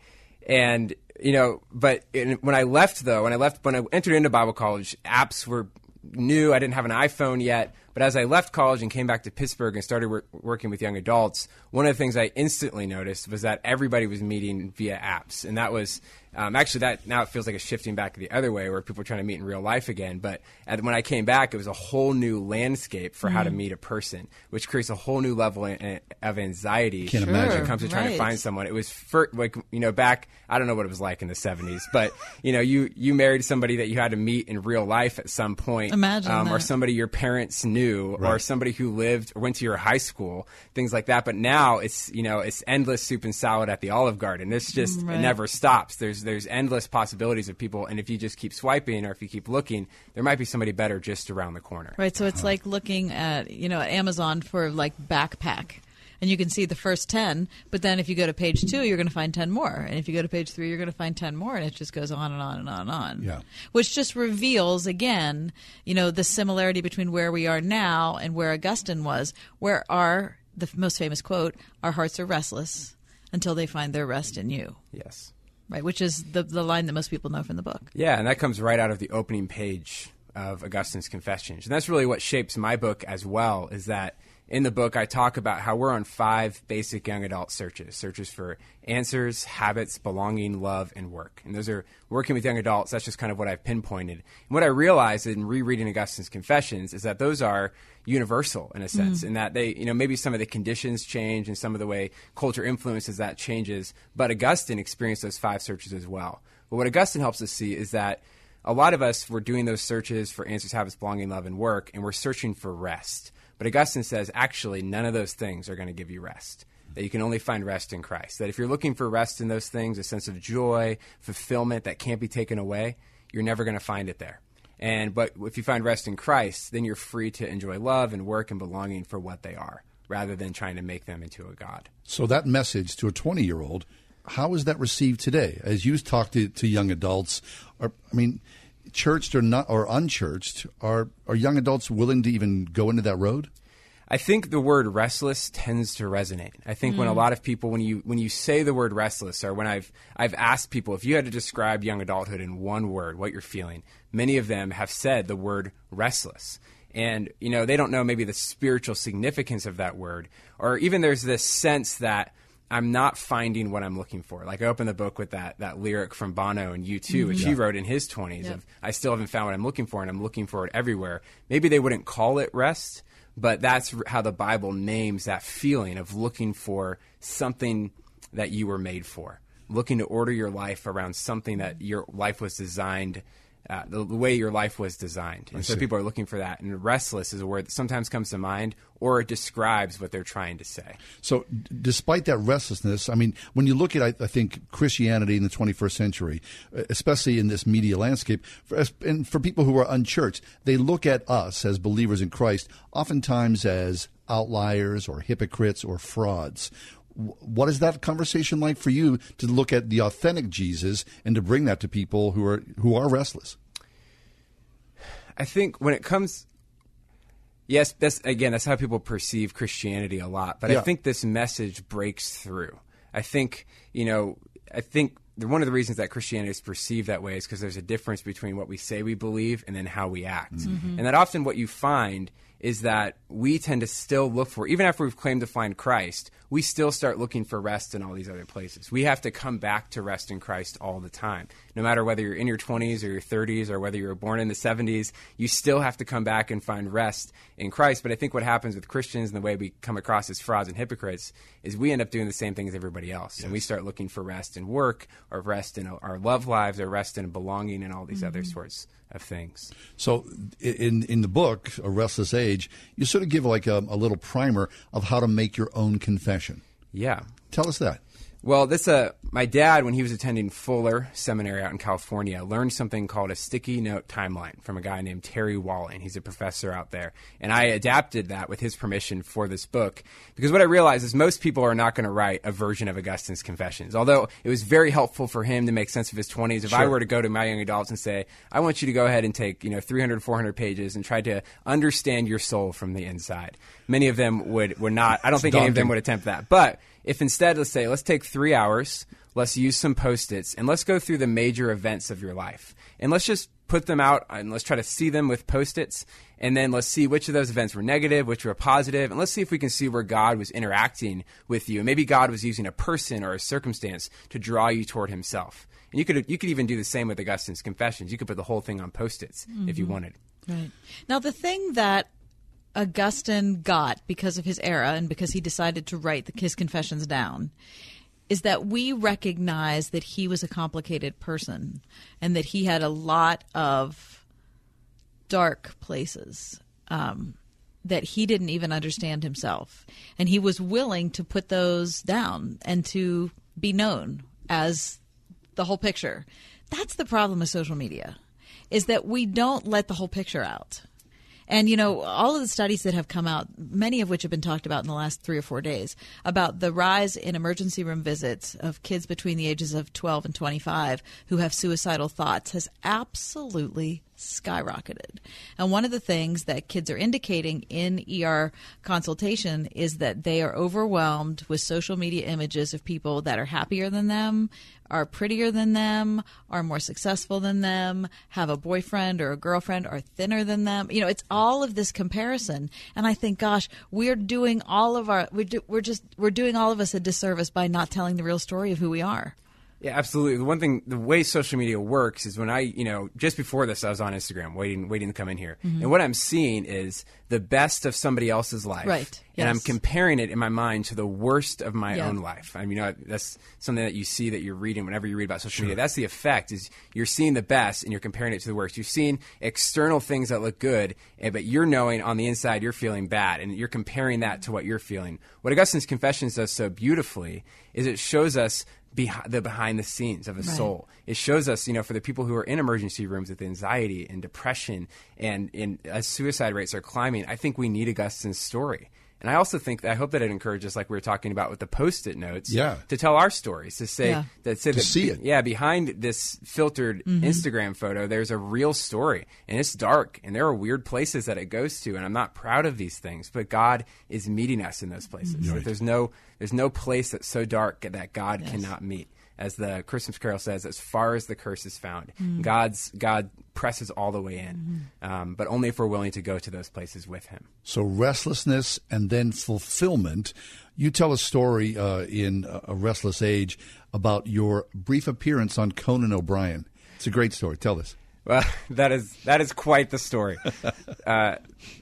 and you know, but in, when I left though, when I left when I entered into Bible college, apps were new. I didn't have an iPhone yet, but as I left college and came back to Pittsburgh and started wor- working with young adults, one of the things I instantly noticed was that everybody was meeting via apps, and that was um, actually that now it feels like it's shifting back the other way where people are trying to meet in real life again. But at, when I came back, it was a whole new landscape for how to Mhm. meet a person, which creates a whole new level in- of anxiety Can't when imagine. it comes to trying to find someone. It was for, like you know back I don't know what it was like in the seventies, but you know you you married somebody that you had to meet in real life at some point, Imagine um, or somebody your parents knew, or somebody who lived or went to your high school, things like that. But now it's you know it's endless soup and salad at the Olive Garden. It's just Right. it never stops. There's there's endless possibilities of people, and if you just keep swiping or if you keep looking, there might be somebody better just around the corner. Right. So it's like looking at you know at Amazon for like backpack. And you can see the first 10, but then if you go to page two, you're going to find 10 more. And if you go to page three, you're going to find 10 more. And it just goes on and on and on and on. Yeah. Which just reveals, again, you know, the similarity between where we are now and where Augustine was, where our, the most famous quote, our hearts are restless until they find their rest in you. Yes. Right. Which is the, the line that most people know from the book. Yeah, and that comes right out of the opening page of Augustine's Confessions. And that's really what shapes my book as well, is that in the book, I talk about how we're on five basic young adult searches searches for answers, habits, belonging, love, and work. And those are working with young adults. That's just kind of what I've pinpointed. And what I realized in rereading Augustine's Confessions is that those are universal in a sense, Mm. in that they, you know, maybe some of the conditions change and some of the way culture influences that changes. But Augustine experienced those five searches as well. But what Augustine helps us see is that a lot of us were doing those searches for answers, habits, belonging, love, and work, and we're searching for rest. But Augustine says actually none of those things are going to give you rest. That you can only find rest in Christ. That if you're looking for rest in those things, a sense of joy, fulfillment that can't be taken away, you're never going to find it there. And but if you find rest in Christ, then you're free to enjoy love and work and belonging for what they are, rather than trying to make them into a god. So that message to a 20 year old, how is that received today? As you talk to, to young adults, or, I mean, churched or not or unchurched, are are young adults willing to even go into that road? I think the word restless tends to resonate. I think when a Mm. lot of people when you when you say the word restless or when I've I've asked people if you had to describe young adulthood in one word what you're feeling, many of them have said the word restless. And you know, they don't know maybe the spiritual significance of that word or even there's this sense that I'm not finding what I'm looking for. Like I open the book with that that lyric from Bono and U2, which Mhm. he Yeah. wrote in his 20s Yep. of I still haven't found what I'm looking for and I'm looking for it everywhere. Maybe they wouldn't call it rest, but that's how the Bible names that feeling of looking for something that you were made for, looking to order your life around something that your life was designed. Uh, the, the way your life was designed. I And so see. people are looking for that. And restless is a word that sometimes comes to mind or it describes what they're trying to say. So, d- despite that restlessness, I mean, when you look at, I, I think, Christianity in the 21st century, uh, especially in this media landscape, for, and for people who are unchurched, they look at us as believers in Christ oftentimes as outliers or hypocrites or frauds. W- What is that conversation like for you to look at the authentic Jesus and to bring that to people who are who are restless? I think when it comes, yes, that's again that's how people perceive Christianity a lot. But Yeah. I think this message breaks through. I think you know, I think one of the reasons that Christianity is perceived that way is because there's a difference between what we say we believe and then how we act, Mhm. and that often what you find is that we tend to still look for, even after we've claimed to find Christ, we still start looking for rest in all these other places. We have to come back to rest in Christ all the time. No matter whether you're in your 20s or your 30s or whether you were born in the 70s, you still have to come back and find rest in Christ. But I think what happens with Christians and the way we come across as frauds and hypocrites is we end up doing the same thing as everybody else. And we start looking for rest in work or rest in our love lives or rest in belonging and all these other Mhm. sorts of things. So, in in the book, A Restless Age, you sort of give like a, a little primer of how to make your own confession. Yeah. Tell us that. Well, this uh, my dad, when he was attending Fuller Seminary out in California, learned something called a sticky note timeline from a guy named Terry Walling. He's a professor out there, and I adapted that with his permission for this book because what I realized is most people are not going to write a version of Augustine's Confessions. Although it was very helpful for him to make sense of his twenties. If I were to go to my young adults and say, "I want you to go ahead and take you know 300, 400 pages and try to understand your soul from the inside," many of them would would not. I don't It's think any of them would attempt that, but if instead, let's say, let's take three hours, let's use some post its, and let's go through the major events of your life. And let's just put them out and let's try to see them with post its. And then let's see which of those events were negative, which were positive, and let's see if we can see where God was interacting with you. Maybe God was using a person or a circumstance to draw you toward Himself. And you could you could even do the same with Augustine's Confessions. You could put the whole thing on post its if you Mhm. wanted. Right. Now, the thing that Augustine got because of his era and because he decided to write the, his confessions down is that we recognize that he was a complicated person and that he had a lot of dark places um, that he didn't even understand himself. And he was willing to put those down and to be known as the whole picture. That's the problem with social media is that we don't let the whole picture out. And you know, all of the studies that have come out, many of which have been talked about in the last 3 or 4 days, about the rise in emergency room visits of kids between the ages of 12 and 25 who have suicidal thoughts has absolutely skyrocketed. And one of the things that kids are indicating in ER consultation is that they are overwhelmed with social media images of people that are happier than them, are prettier than them, are more successful than them, have a boyfriend or a girlfriend, are thinner than them. You know, it's all of this comparison. And I think, gosh, we're doing all of our, we're, do, we're just, we're doing all of us a disservice by not telling the real story of who we are. Yeah, absolutely. The one thing, the way social media works is when I, you know, just before this, I was on Instagram waiting, waiting to come in here, Mhm. and what I'm seeing is the best of somebody else's life, Right, And I'm comparing it in my mind to the worst of my Yeah. own life. I mean, you know, that's something that you see that you're reading whenever you read about social media. That's the effect: is you're seeing the best and you're comparing it to the worst. You're seeing external things that look good, eh, but you're knowing on the inside you're feeling bad, and you're comparing that to what you're feeling. What Augustine's Confessions does so beautifully is it shows us behind the behind the scenes of a Right. soul. It shows us, you know, for the people who are in emergency rooms with anxiety and depression, and, and as suicide rates are climbing, I think we need Augustine's story. And I also think that I hope that it encourages, like we were talking about with the post-it notes, Yeah. to tell our stories, to say Yeah. that say To that see it. yeah, behind this filtered Mhm. Instagram photo, there's a real story, and it's dark, and there are weird places that it goes to, and I'm not proud of these things, but God is meeting us in those places. Right. There's no there's no place that's so dark that God Yes. cannot meet. As the Christmas Carol says, as far as the curse is found, Mm. God's God presses all the way in, um, but only if we're willing to go to those places with Him. So restlessness and then fulfillment. You tell a story uh, in A Restless Age about your brief appearance on Conan O'Brien. It's a great story. Tell us. Well, that is that is quite the story. uh,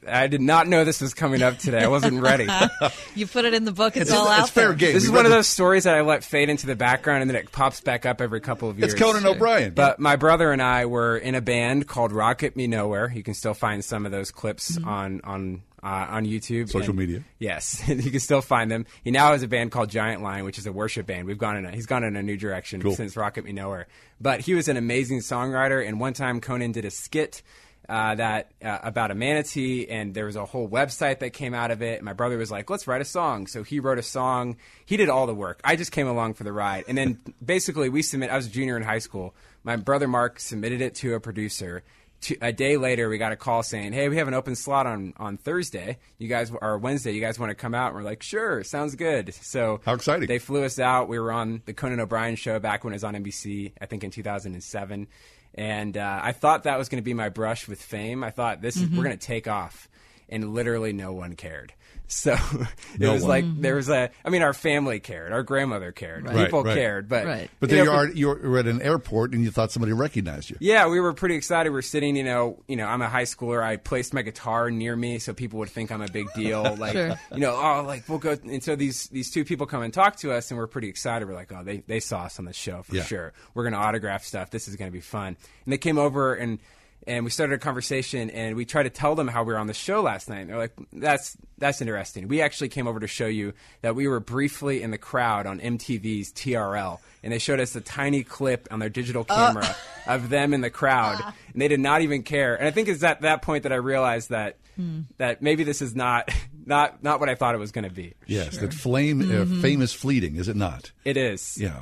I did not know this was coming up today. I wasn't ready. you put it in the book; it's, all out there. This is one of those stories that I let fade into the background and then it pops back up every couple of years. It's Conan O'Brien. But my brother and I were in a band called Rocket Me Nowhere. You can still find some of those clips Mhm. on on uh, on YouTube, Social And- media. Yes, you can still find them. He now has a band called Giant Lion, which is a worship band. We've gone in a, he's gone in a new direction Cool. since Rocket Me Nowhere. But he was an amazing songwriter, and one time Conan did a skit uh, that uh, about a manatee, and there was a whole website that came out of it. My brother was like, "Let's write a song," so he wrote a song. He did all the work. I just came along for the ride, and then basically we submit. I was a junior in high school. My brother Mark submitted it to a producer. Two, a day later, we got a call saying, "Hey, we have an open slot on on Thursday. You guys or Wednesday. You guys want to come out?" And we're like, "Sure, sounds good." So how exciting! They flew us out. We were on the Conan O'Brien show back when it was on NBC. I think in 2007, and uh, I thought that was going to be my brush with fame. I thought this is Mm-hmm. we're Mhm. going to take off, and literally no one cared. So it No was one. like Mhm. there was a. I mean, our family cared, our grandmother cared, Right. people Right. cared, but But you then know, you, are, you're at an airport and you thought somebody recognized you. yeah, we were pretty excited. We are sitting, you know, you know, I'm a high schooler. I placed my guitar near me so people would think I'm a big deal. Like, Sure. you know, oh, like we'll go. And so these these two people come and talk to us, and we're pretty excited. We're like, oh, they they saw us on the show for Yeah. sure. We're gonna autograph stuff. This is gonna be fun. And they came over and. And we started a conversation, and we tried to tell them how we were on the show last night. And they're like, "That's that's interesting." We actually came over to show you that we were briefly in the crowd on MTV's TRL, and they showed us a tiny clip on their digital camera of them in the crowd, and they did not even care. And I think it's at that point that I realized that Hmm. that maybe this is not not not what I thought it was going to be. Yes, that flame Mhm. uh, fame is fleeting, is it not? It is. Yeah.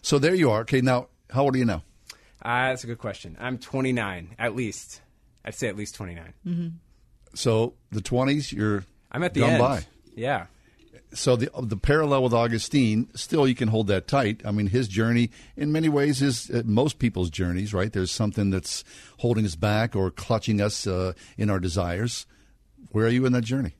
So there you are. Okay, now how old are you now? Uh, that's a good question. I'm 29, at least. I'd say at least 29. Mm-hmm. So the twenties, you're I'm at the end. by. Yeah. So the the parallel with Augustine, still you can hold that tight. I mean, his journey in many ways is uh, most people's journeys, right? There's something that's holding us back or clutching us uh, in our desires. Where are you in that journey?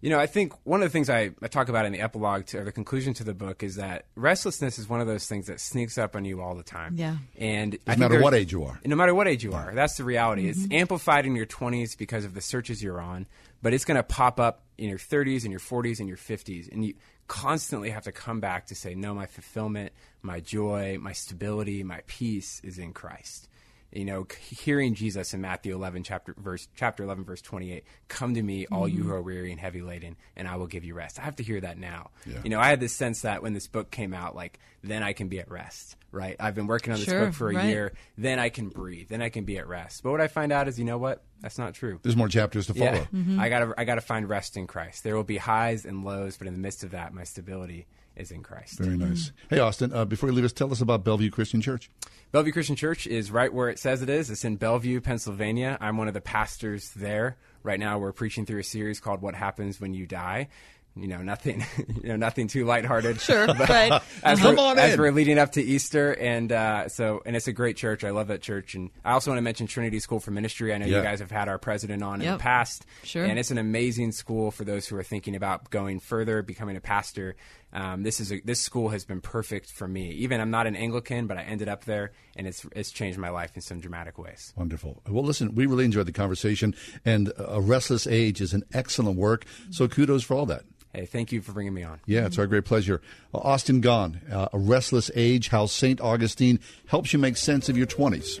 You know, I think one of the things I, I talk about in the epilogue to, or the conclusion to the book is that restlessness is one of those things that sneaks up on you all the time. Yeah. And I No think matter what age you are. No matter what age you are. That's the reality. It's Mm-hmm. amplified in your 20s because of the searches you're on, but it's going to pop up in your 30s and your 40s and your 50s. And you constantly have to come back to say, no, my fulfillment, my joy, my stability, my peace is in Christ. You know, hearing Jesus in Matthew 11, chapter verse chapter 11, verse 28, "Come to me, all you Mhm. who are weary and heavy laden, and I will give you rest." I have to hear that now. Yeah. You know, I had this sense that when this book came out, like then I can be at rest. Right? I've been working on this Sure, book for a right. year. Then I can breathe. Then I can be at rest. But what I find out is, you know what? That's not true. There's more chapters to follow. Yeah. I gotta I gotta find rest in Christ. There will be highs and lows, but in the midst of that, my stability is in Christ. Very nice. Hey, Austin, uh, before you leave us, tell us about Bellevue Christian Church. Bellevue Christian Church is right where it says it is. It's in Bellevue, Pennsylvania. I'm one of the pastors there. Right now, we're preaching through a series called "What Happens When You Die." You know, nothing, you know, nothing too lighthearted. Sure, But right. As, Come we're, on as in. we're leading up to Easter, and uh, so, and it's a great church. I love that church, and I also want to mention Trinity School for Ministry. I know Yeah. you guys have had our president on in the past, Sure. and it's an amazing school for those who are thinking about going further, becoming a pastor. Um, this is a, this school has been perfect for me. Even I'm not an Anglican, but I ended up there, and it's it's changed my life in some dramatic ways. Wonderful. Well, listen, we really enjoyed the conversation, and A Restless Age is an excellent work. So kudos for all that. Hey, thank you for bringing me on. Yeah, it's our great pleasure. Uh, Austin Gahn, uh, A Restless Age How St. Augustine Helps You Make Sense of Your 20s.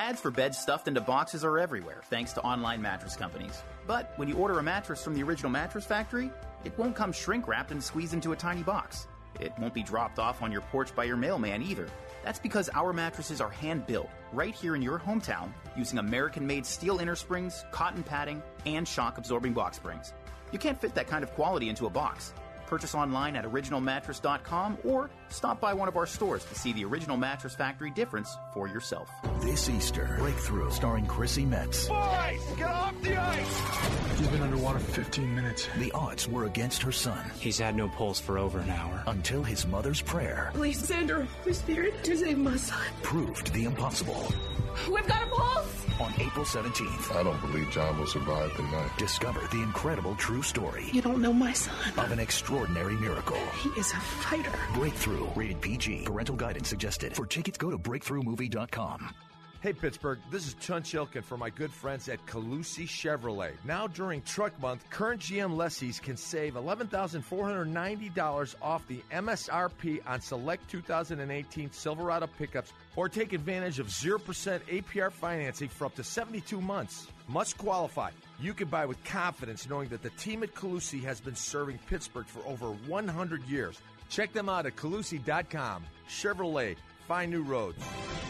Ads for beds stuffed into boxes are everywhere, thanks to online mattress companies. But when you order a mattress from the original mattress factory, it won't come shrink wrapped and squeezed into a tiny box. It won't be dropped off on your porch by your mailman either. That's because our mattresses are hand built right here in your hometown using American made steel inner springs, cotton padding, and shock absorbing box springs. You can't fit that kind of quality into a box. Purchase online at originalmattress.com or stop by one of our stores to see the original mattress factory difference for yourself. This Easter, Breakthrough, starring Chrissy Metz. Boys, get off the ice! He's been underwater for 15 minutes. The odds were against her son. He's had no pulse for over an hour. Until his mother's prayer Please send her Holy Spirit to save my son. proved the impossible. We've got a pulse. On April 17th, I don't believe John will survive the night. discover the incredible true story You don't know my son. of an extraordinary miracle. He is a fighter. Breakthrough, rated PG. Parental guidance suggested. For tickets, go to breakthroughmovie.com. Hey Pittsburgh, this is Tunch Ilkin for my good friends at Colussy Chevrolet. Now during Truck Month, current GM lessees can save $11,490 off the MSRP on select 2018 Silverado pickups or take advantage of 0% APR financing for up to 72 months. Must qualify. You can buy with confidence knowing that the team at Colussy has been serving Pittsburgh for over 100 years. Check them out at Colussy.com. Chevrolet, find new roads.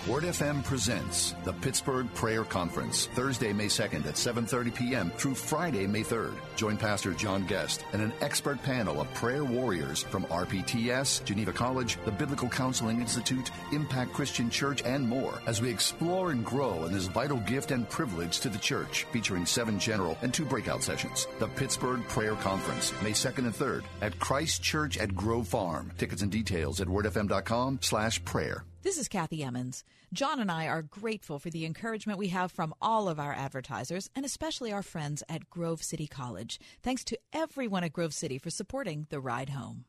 Word FM presents the Pittsburgh Prayer Conference, Thursday, May 2nd at 7:30 p.m. through Friday, May 3rd. Join Pastor John Guest and an expert panel of prayer warriors from RPTS, Geneva College, the Biblical Counseling Institute, Impact Christian Church, and more as we explore and grow in this vital gift and privilege to the church, featuring seven general and two breakout sessions. The Pittsburgh Prayer Conference, May 2nd and 3rd at Christ Church at Grove Farm. Tickets and details at wordfm.com slash prayer. This is Kathy Emmons. John and I are grateful for the encouragement we have from all of our advertisers and especially our friends at Grove City College. Thanks to everyone at Grove City for supporting the ride home.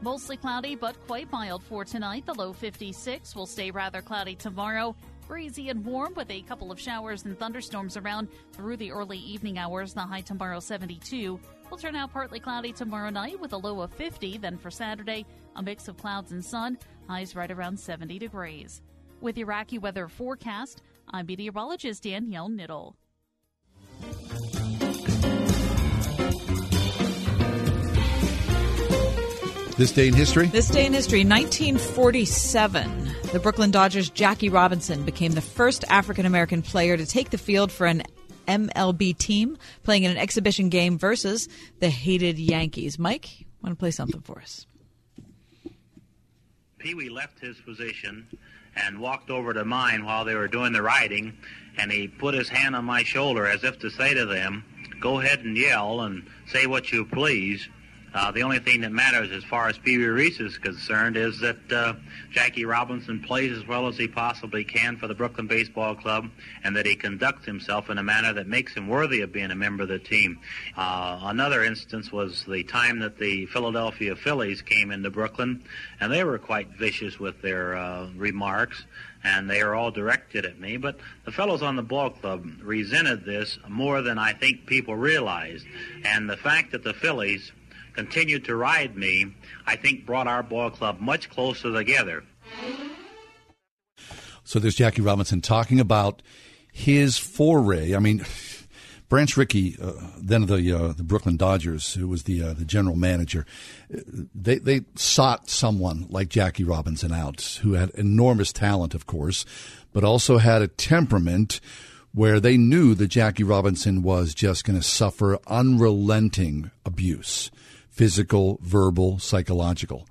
Mostly cloudy, but quite mild for tonight. The low 56 will stay rather cloudy tomorrow. Breezy and warm with a couple of showers and thunderstorms around through the early evening hours. The high tomorrow 72 will turn out partly cloudy tomorrow night with a low of 50. Then for Saturday, a mix of clouds and sun. Highs right around 70 degrees. With your weather forecast, I'm meteorologist Danielle Niddle. This day in history? This day in history, 1947, the Brooklyn Dodgers' Jackie Robinson became the first African American player to take the field for an MLB team, playing in an exhibition game versus the hated Yankees. Mike, Want to play something for us? Pee Wee left his position and walked over to mine while they were doing the riding, and he put his hand on my shoulder as if to say to them, Go ahead and yell and say what you please. Uh, the only thing that matters as far as Pee Wee Reese is concerned is that uh, Jackie Robinson plays as well as he possibly can for the Brooklyn Baseball Club and that he conducts himself in a manner that makes him worthy of being a member of the team. Uh, another instance was the time that the Philadelphia Phillies came into Brooklyn and they were quite vicious with their uh, remarks and they are all directed at me. But the fellows on the ball club resented this more than I think people realized. And the fact that the Phillies continued to ride me, I think brought our ball club much closer together. So there's Jackie Robinson talking about his foray. I mean, Branch Rickey, uh, then the uh, the Brooklyn Dodgers, who was the uh, the general manager, they they sought someone like Jackie Robinson out, who had enormous talent, of course, but also had a temperament where they knew that Jackie Robinson was just going to suffer unrelenting abuse, physical, verbal, psychological,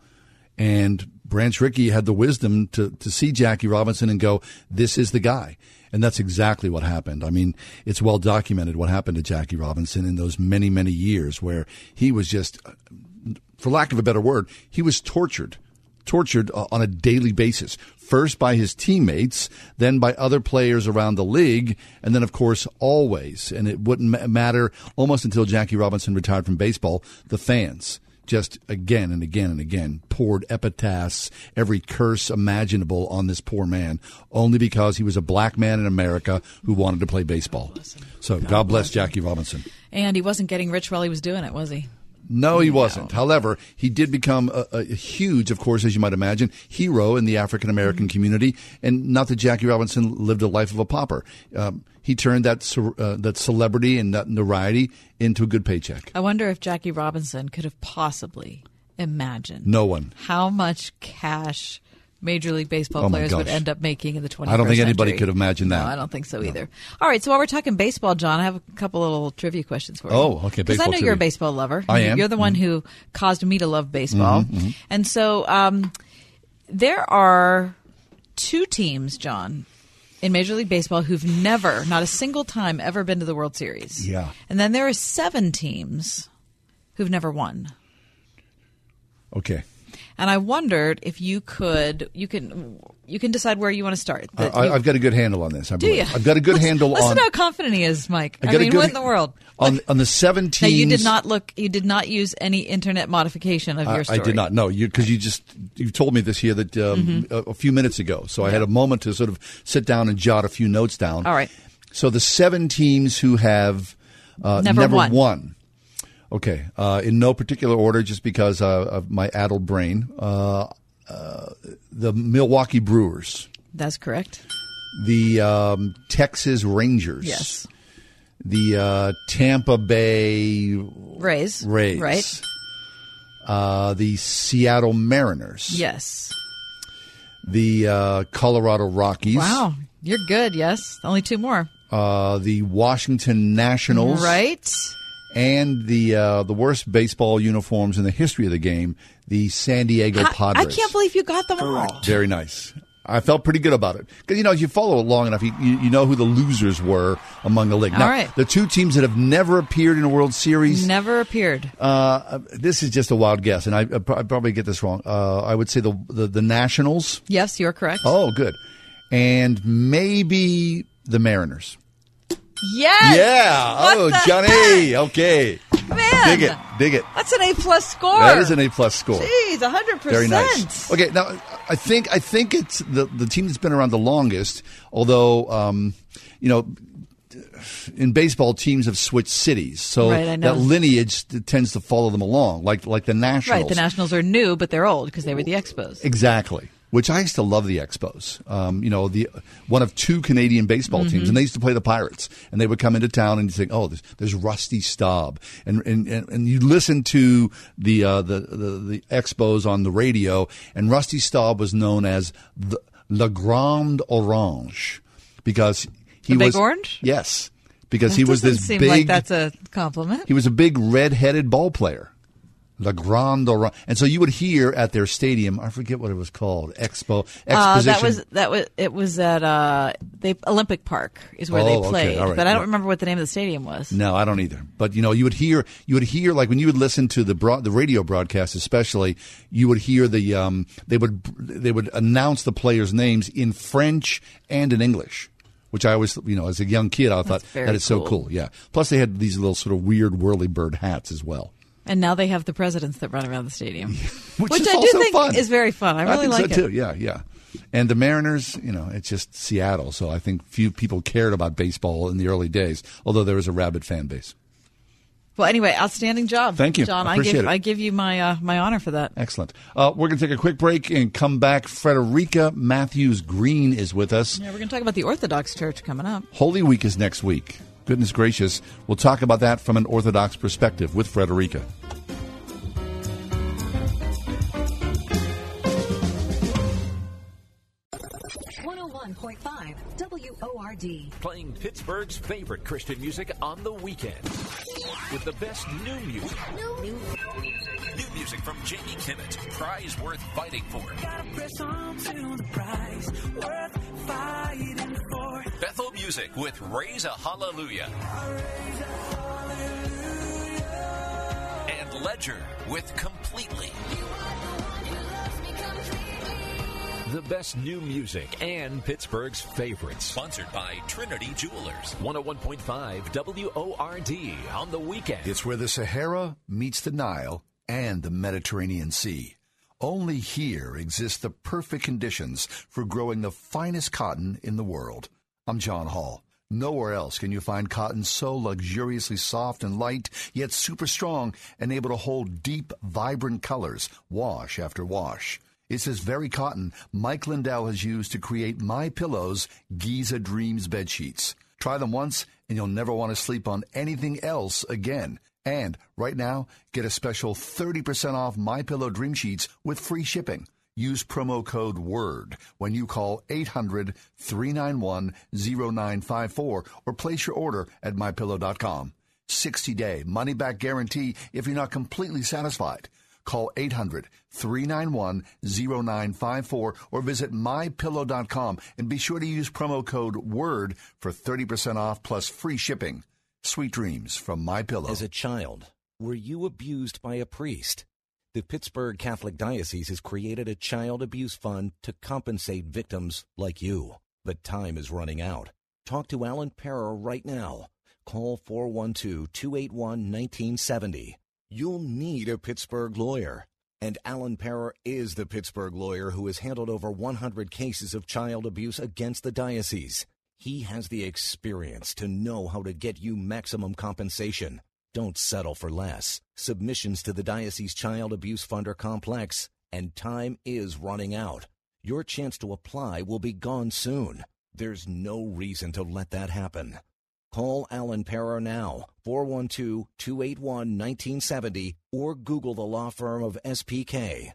and Branch Rickey had the wisdom to to see Jackie Robinson and go, "This is the guy." And that's exactly what happened. I mean, it's well documented what happened to Jackie Robinson in those many, many years where he was just, for lack of a better word, he was tortured, tortured uh, on a daily basis. First by his teammates, then by other players around the league, and then, of course, always, and it wouldn't matter almost until Jackie Robinson retired from baseball, the fans just again and again and again poured epitaphs, every curse imaginable on this poor man, only because he was a black man in America who wanted to play baseball. So God, bless Jackie Robinson. And he wasn't getting rich while he was doing it, was he? No, he wasn't. However, he did become a, a, huge, of course, as you might imagine, hero in the African American mm-hmm. community. And not that Jackie Robinson lived a life of a pauper. Um, he turned that uh, that celebrity and that notoriety into a good paycheck. I wonder if Jackie Robinson could have possibly imagined. No one. How much cash Major League Baseball oh players would end up making in the 21st I don't think anybody century. could imagine that. No, I don't think so either. All right, so while we're talking baseball, John, I have a couple little trivia questions for you. Oh, okay. Because I know trivia. you're a baseball lover. I am. You're the one mm-hmm. who caused me to love baseball. Mm-hmm, mm-hmm. And so um, there are two teams, John, in Major League Baseball who've never, not a single time, ever been to the World Series. Yeah. And then there are seven teams who've never won. Okay. And I wondered if you could, you can, you can decide where you want to start. I, have got a good handle on this. I do believe. you? I've got a good listen, handle listen on. how confident he is, Mike. I, I, mean, what in the world? On on the seven teams. Now, you did not look. You did not use any internet modification of your story. I did not. No, you because you just you told me this here that um, Mhm. a, a few minutes ago. So I had a moment to sort of sit down and jot a few notes down. All right. So the seven teams who have uh, Never won. won. Okay, uh, in no particular order, just because uh, of my addled brain. Uh, uh, the Milwaukee Brewers, That's correct. the um, Texas Rangers, Yes. the uh, Tampa Bay Rays. Rays, Right. Uh, the Seattle Mariners, Yes. the uh, Colorado Rockies, Wow. You're good. Yes. Only two more. uh, the Washington Nationals, Right. And the uh, the worst baseball uniforms in the history of the game, the San Diego I, I can't believe you got them all. Very nice. I felt pretty good about it because you know if you follow it long enough, you, you, you know who the losers were among the league. All now, right. the two teams that have never appeared in a World Series. Never appeared. Uh, this is just a wild guess, and I, I probably get this wrong. Uh, I would say the, the the Nationals. Yes, you're correct. Oh, good, and maybe the Mariners. Yes. Yeah. What oh, Johnny. Okay. Man. Dig it. Dig it. That's an A plus score. That is an A plus score. Jeez, hundred percent. Very nice. Okay, now I think I think it's the the team that's been around the longest. Although, um, you know, in baseball, teams have switched cities, so Right, I know. that lineage tends to follow them along, like like the Nationals. Right. The Nationals are new, but they're old because they were the Expos. Exactly. Which I used to love the Expos. Um, you know, the one of two Canadian baseball Mm-hmm. teams, and they used to play the Pirates. And they would come into town and you think, oh, there's, there's Rusty Staub, and and and, and you listen to the, uh, the the the Expos on the radio, and Rusty Staub was known as the Le Grand Orange because he The Big was Orange? Yes, because That he was this seem big. like that's a compliment. he was a big red-headed ball player. La Grande Orange. And so you would hear at their stadium, I forget what it was called, Expo, Uh, Exposition. that was that was it was at uh, they Olympic Park is where Oh, they okay. played, but I don't remember what the name of the stadium was. No, I don't either. But you know, you would hear you would hear like when you would listen to the broad, the radio broadcast, especially, you would hear the um, they would they would announce the players' names in French and in English. Which I always, you know, as a young kid, I thought that is so cool. cool. Yeah. Plus, they had these little sort of weird whirly bird hats as well. And now they have the presidents that run around the stadium, Which, which, I do think fun. is very fun. I really think like so it. too. Yeah, yeah. And the Mariners, you know, it's just Seattle, so I think few people cared about baseball in the early days, although there was a rabid fan base. Well, anyway, outstanding job. Thank you. John. I I, appreciate give it. I give you my uh, my honor for that. Excellent. Uh, we're going to take a quick break and come back. Frederica Mathewes-Green is with us. Yeah, we're going to talk about the Orthodox Church coming up. Holy Week is next week. Goodness gracious. We'll talk about that from an Orthodox perspective with Frederica. WORD. Playing Pittsburgh's favorite Christian music on the weekend. With the best new music. New, music from Jamie Kimmett. Prize worth fighting for. Bethel Music with Raise a Hallelujah. And Ledger with Completely. The best new music and Pittsburgh's favorites. Sponsored by Trinity Jewelers. 101.5 WORD on the weekend. It's where the Sahara meets the Nile and the Mediterranean Sea. Only here exist the perfect conditions for growing the finest cotton in the world. I'm John Hall. Nowhere else can you find cotton so luxuriously soft and light, yet super strong and able to hold deep, vibrant colors, wash after wash. It's this very cotton Mike Lindell has used to create My Pillow's Giza Dreams bed sheets. Try them once and you'll never want to sleep on anything else again. And right now, get a special 30% off My Pillow Dream Sheets with free shipping. Use promo code WORD when you call 800 391 0954 or place your order at mypillow.com. 60 day money back guarantee if you're not completely satisfied. Call 800 391 0954 or visit mypillow.com and be sure to use promo code WORD for 30% off plus free shipping. Sweet dreams from My Pillow. As a child, were you abused by a priest? The Pittsburgh Catholic Diocese has created a child abuse fund to compensate victims like you. But time is running out. Talk to Alan Perer right now. Call 412 281 1970. You'll need a Pittsburgh lawyer. And Alan Perer is the Pittsburgh lawyer who has handled over 100 cases of child abuse against the diocese. He has the experience to know how to get you maximum compensation. Don't settle for less. Submissions to the Diocese Child Abuse Fund are complex, and time is running out. Your chance to apply will be gone soon. There's no reason to let that happen. Call Alan Perer now, 412 281 1970, or Google the law firm of SPK.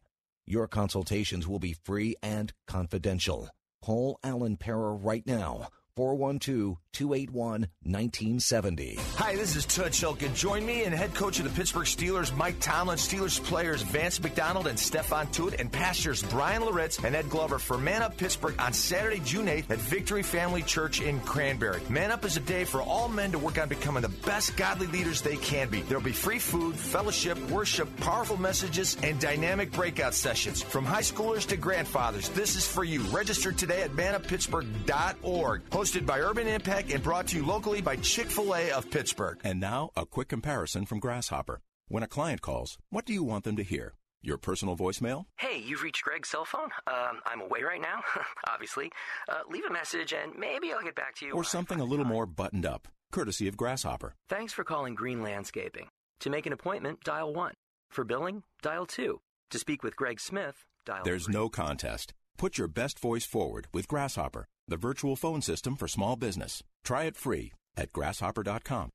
Your consultations will be free and confidential. Call Alan Perer right now, 412 281 1970. Hi, this is Tunch Ilkin. Join me and head coach of the Pittsburgh Steelers, Mike Tomlin, Steelers players Vance McDonald and Stephon Tuitt, and pastors Brian Loritz and Ed Glover for Man Up Pittsburgh on Saturday, June 8th at Victory Family Church in Cranberry. Man Up is a day for all men to work on becoming the best godly leaders they can be. There will be free food, fellowship, worship, powerful messages, and dynamic breakout sessions. From high schoolers to grandfathers, this is for you. Register today at manuppittsburgh.org. Hosted by Urban Impact and brought to you locally by Chick fil A of Pittsburgh. And now, a quick comparison from Grasshopper. When a client calls, what do you want them to hear? Your personal voicemail? Hey, you've reached Greg's cell phone. Um, I'm away right now, obviously. Uh, leave a message and maybe I'll get back to you. Or something a little more buttoned up, courtesy of Grasshopper. Thanks for calling Green Landscaping. To make an appointment, dial 1. For billing, dial 2. To speak with Greg Smith, dial There's no contest. Put your best voice forward with Grasshopper, the virtual phone system for small business. Try it free at grasshopper.com.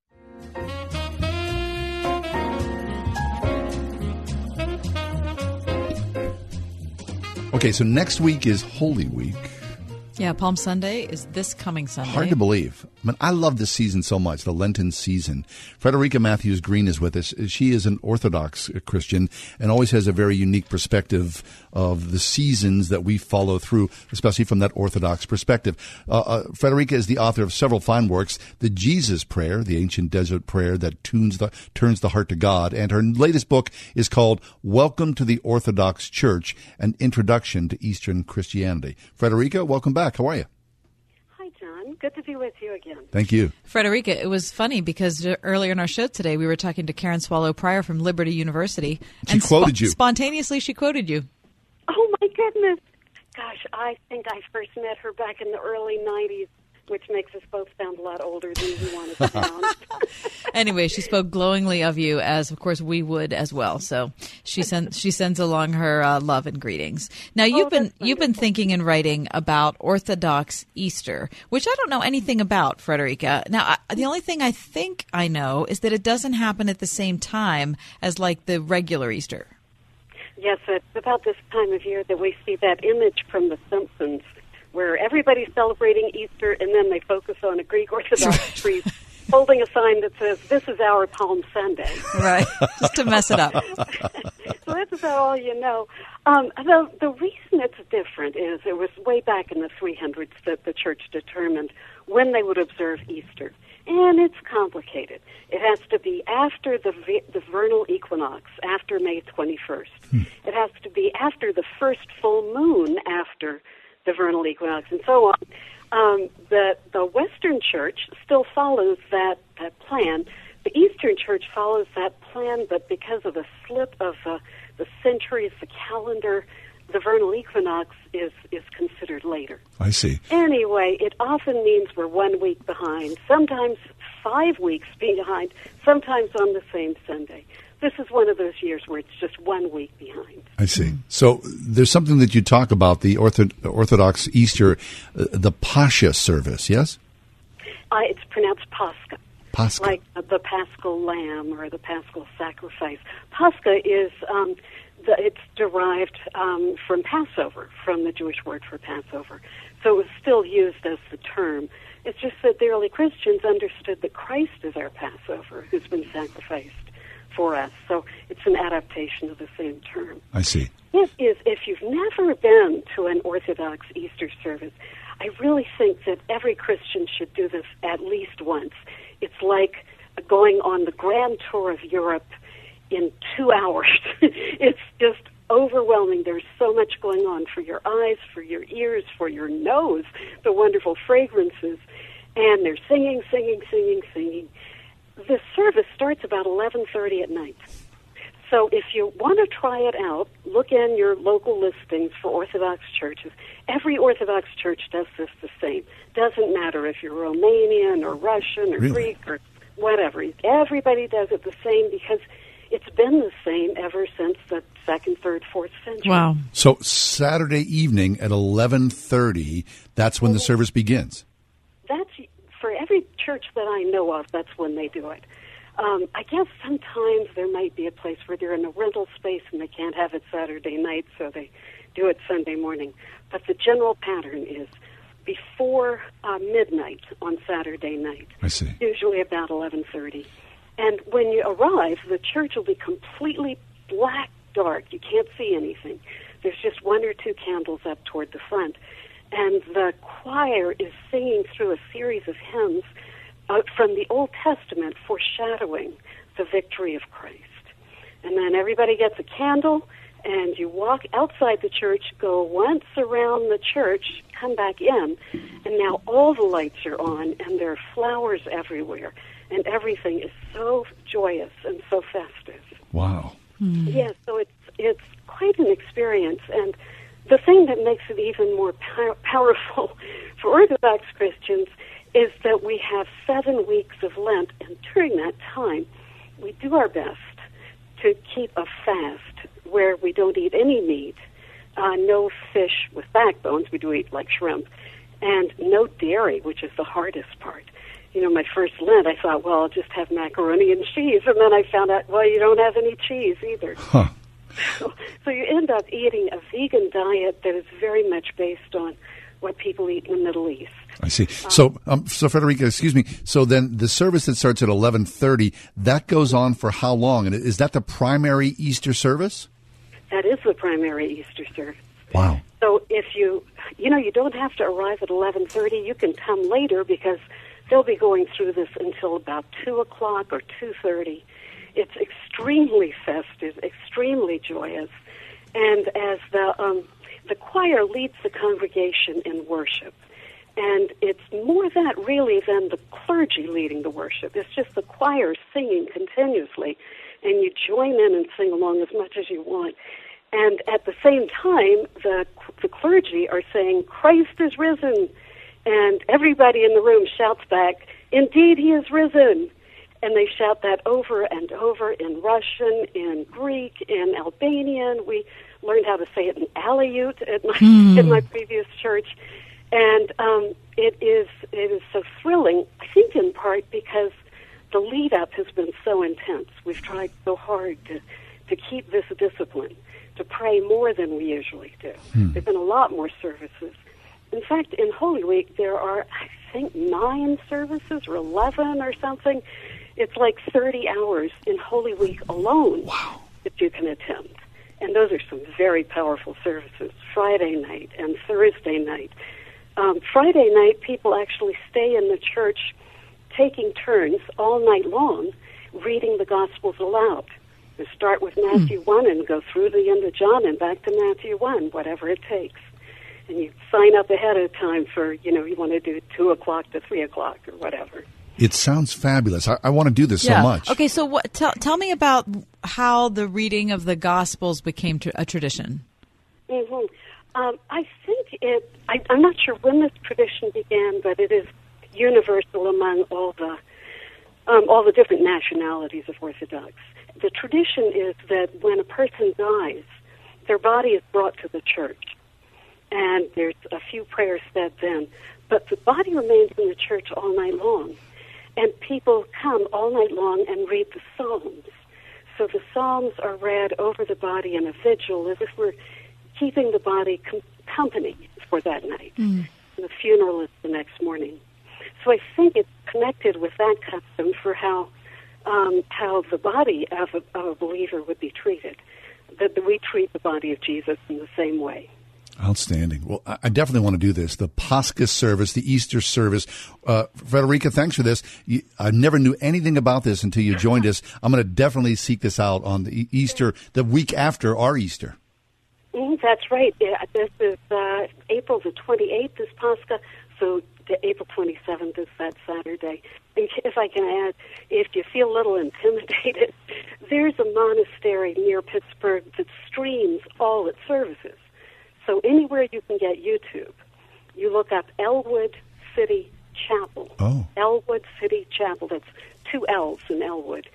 Okay, so next week is Holy Week. Yeah, Palm Sunday is this coming Sunday. Hard to believe. I mean, I love this season so much, the Lenten season. Frederica Mathewes-Green is with us. She is an Orthodox Christian and always has a very unique perspective of the seasons that we follow through, especially from that Orthodox perspective. Uh, uh, Frederica is the author of several fine works, The Jesus Prayer, the ancient desert prayer that tunes the, turns the heart to God, and her latest book is called Welcome to the Orthodox Church, an introduction to Eastern Christianity. Frederica, welcome back. How are you? Hi, John. Good to be with you again. Thank you. Frederica, it was funny because earlier in our show today, we were talking to Karen Swallow Prior from Liberty University. She and quoted sp- you. Spontaneously, she quoted you. Oh, my goodness. Gosh, I think I first met her back in the early 90s which makes us both sound a lot older than we want to sound. anyway, she spoke glowingly of you, as of course we would as well. So she sends she sends along her uh, love and greetings. Now you've oh, been you've been thinking and writing about Orthodox Easter, which I don't know anything about, Frederica. Now I, the only thing I think I know is that it doesn't happen at the same time as like the regular Easter. Yes, it's about this time of year that we see that image from The Simpsons where everybody's celebrating Easter and then they focus on a Greek Orthodox priest holding a sign that says, This is our Palm Sunday. Right, just to mess it up. so that's about all you know. Um, the, the reason it's different is it was way back in the 300s that the church determined when they would observe Easter. And it's complicated. It has to be after the, the vernal equinox, after May 21st. Hmm. It has to be after the first full moon after the vernal equinox, and so on. Um, the the Western Church still follows that that plan. The Eastern Church follows that plan, but because of a slip of uh, the centuries, the calendar, the vernal equinox is is considered later. I see. Anyway, it often means we're one week behind. Sometimes five weeks behind. Sometimes on the same Sunday this is one of those years where it's just one week behind. I see. So there's something that you talk about the Orthodox Easter, uh, the Pascha service, yes? Uh, it's pronounced Pascha. Pascha. Like uh, the Paschal lamb or the Paschal sacrifice. Pascha is, um, the, it's derived um, from Passover, from the Jewish word for Passover. So it was still used as the term. It's just that the early Christians understood that Christ is our Passover, who's been sacrificed for us. So it's an adaptation of the same term. I see. It is, if you've never been to an Orthodox Easter service, I really think that every Christian should do this at least once. It's like going on the grand tour of Europe in two hours. it's just overwhelming. There's so much going on for your eyes, for your ears, for your nose, the wonderful fragrances. And they're singing, singing, singing, singing the service starts about 11:30 at night. So if you want to try it out, look in your local listings for Orthodox churches. Every Orthodox church does this the same. Doesn't matter if you're Romanian or Russian or really? Greek or whatever. Everybody does it the same because it's been the same ever since the second, third, fourth century. Wow. So Saturday evening at 11:30, that's when the service begins. That's for every church that I know of, that's when they do it. Um, I guess sometimes there might be a place where they're in a rental space and they can't have it Saturday night, so they do it Sunday morning. But the general pattern is before uh, midnight on Saturday night. I see. Usually about eleven thirty, and when you arrive, the church will be completely black dark. You can't see anything. There's just one or two candles up toward the front, and the choir is singing through a series of hymns uh, from the Old Testament foreshadowing the victory of Christ. And then everybody gets a candle, and you walk outside the church, go once around the church, come back in, and now all the lights are on, and there are flowers everywhere, and everything is so joyous and so festive. Wow. Mm. Yes, so it's it's quite an experience, and the thing that makes it even more pow- powerful for Orthodox Christians is that we have seven weeks of Lent, and during that time, we do our best to keep a fast where we don't eat any meat, uh, no fish with backbones, we do eat like shrimp, and no dairy, which is the hardest part. You know, my first Lent, I thought, well, I'll just have macaroni and cheese, and then I found out, well, you don't have any cheese either. Huh. So, so you end up eating a vegan diet that is very much based on what people eat in the Middle East. I see. So, um, so Frederica, excuse me. So then, the service that starts at eleven thirty that goes on for how long? And is that the primary Easter service? That is the primary Easter service. Wow. So if you, you know, you don't have to arrive at eleven thirty. You can come later because they'll be going through this until about two o'clock or two thirty. It's extremely festive, extremely joyous, and as the um, the choir leads the congregation in worship. And it's more that really than the clergy leading the worship. It's just the choir singing continuously, and you join in and sing along as much as you want. And at the same time, the the clergy are saying, "Christ is risen," and everybody in the room shouts back, "Indeed, He is risen." And they shout that over and over in Russian, in Greek, in Albanian. We learned how to say it in Aleut at my Hmm. at my previous church, and um, it is it is so thrilling. I think in part because the lead up has been so intense. We've tried so hard to to keep this discipline, to pray more than we usually do. Hmm. There've been a lot more services. In fact, in Holy Week there are I think nine services or eleven or something. It's like thirty hours in Holy Week alone wow. that you can attend. And those are some very powerful services. Friday night and Thursday night. Um, Friday night, people actually stay in the church taking turns all night long reading the Gospels aloud. You start with Matthew 1 and go through the end of John and back to Matthew 1, whatever it takes. And you sign up ahead of time for, you know, you want to do 2 o'clock to 3 o'clock or whatever. It sounds fabulous. I, I want to do this so much. Okay, so what? Tell, tell me about how the reading of the Gospels became tr- a tradition. hmm Um, I think it. I, I'm not sure when this tradition began, but it is universal among all the um, all the different nationalities of Orthodox. The tradition is that when a person dies, their body is brought to the church, and there's a few prayers said then, but the body remains in the church all night long, and people come all night long and read the Psalms. So the Psalms are read over the body in a vigil, as if we're keeping the body com- company for that night. And the funeral is the next morning. So I think it's connected with that custom for how um, how the body of a, of a believer would be treated. That that we treat the body of Jesus in the same way. Outstanding. Well, I I definitely want to do this. The Pascha service, the Easter service. Uh, Frederica, thanks for this. You, I never knew anything about this until you joined us. I'm going to definitely seek this out on the Easter, the week after our Easter. Mm, that's right. Yeah, this is uh, April the 28th is Pascha, so the April 27th is that Saturday. And if I can add, if you feel a little intimidated, there's a monastery near Pittsburgh that streams all its services. So anywhere you can get YouTube, you look up Ellwood City Chapel. Oh. Ellwood City Chapel. That's two L's in Ellwood.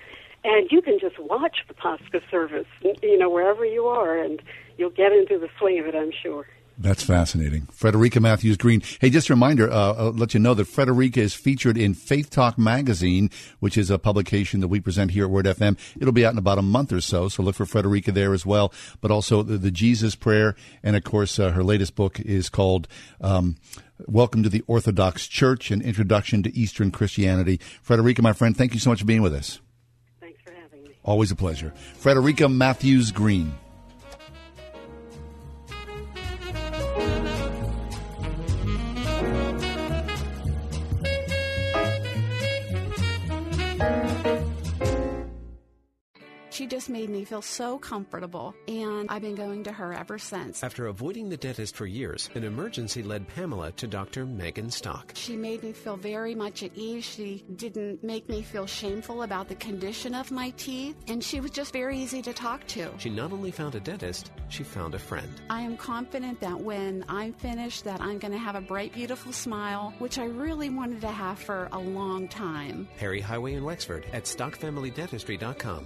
And you can just watch the Pascha service, you know, wherever you are, and you'll get into the swing of it, I'm sure. That's fascinating. Frederica Mathewes-Green. Hey, just a reminder, uh, I'll let you know that Frederica is featured in Faith Talk Magazine, which is a publication that we present here at Word FM. It'll be out in about a month or so, so look for Frederica there as well. But also the, the Jesus Prayer, and of course, uh, her latest book is called um, Welcome to the Orthodox Church, an Introduction to Eastern Christianity. Frederica, my friend, thank you so much for being with us. Thanks for having me. Always a pleasure. Frederica Mathewes-Green. She just made me feel so comfortable, and I've been going to her ever since. After avoiding the dentist for years, an emergency led Pamela to Dr. Megan Stock. She made me feel very much at ease. She didn't make me feel shameful about the condition of my teeth, and she was just very easy to talk to. She not only found a dentist, she found a friend. I am confident that when I'm finished that I'm going to have a bright, beautiful smile, which I really wanted to have for a long time. Perry Highway in Wexford at stockfamilydentistry.com.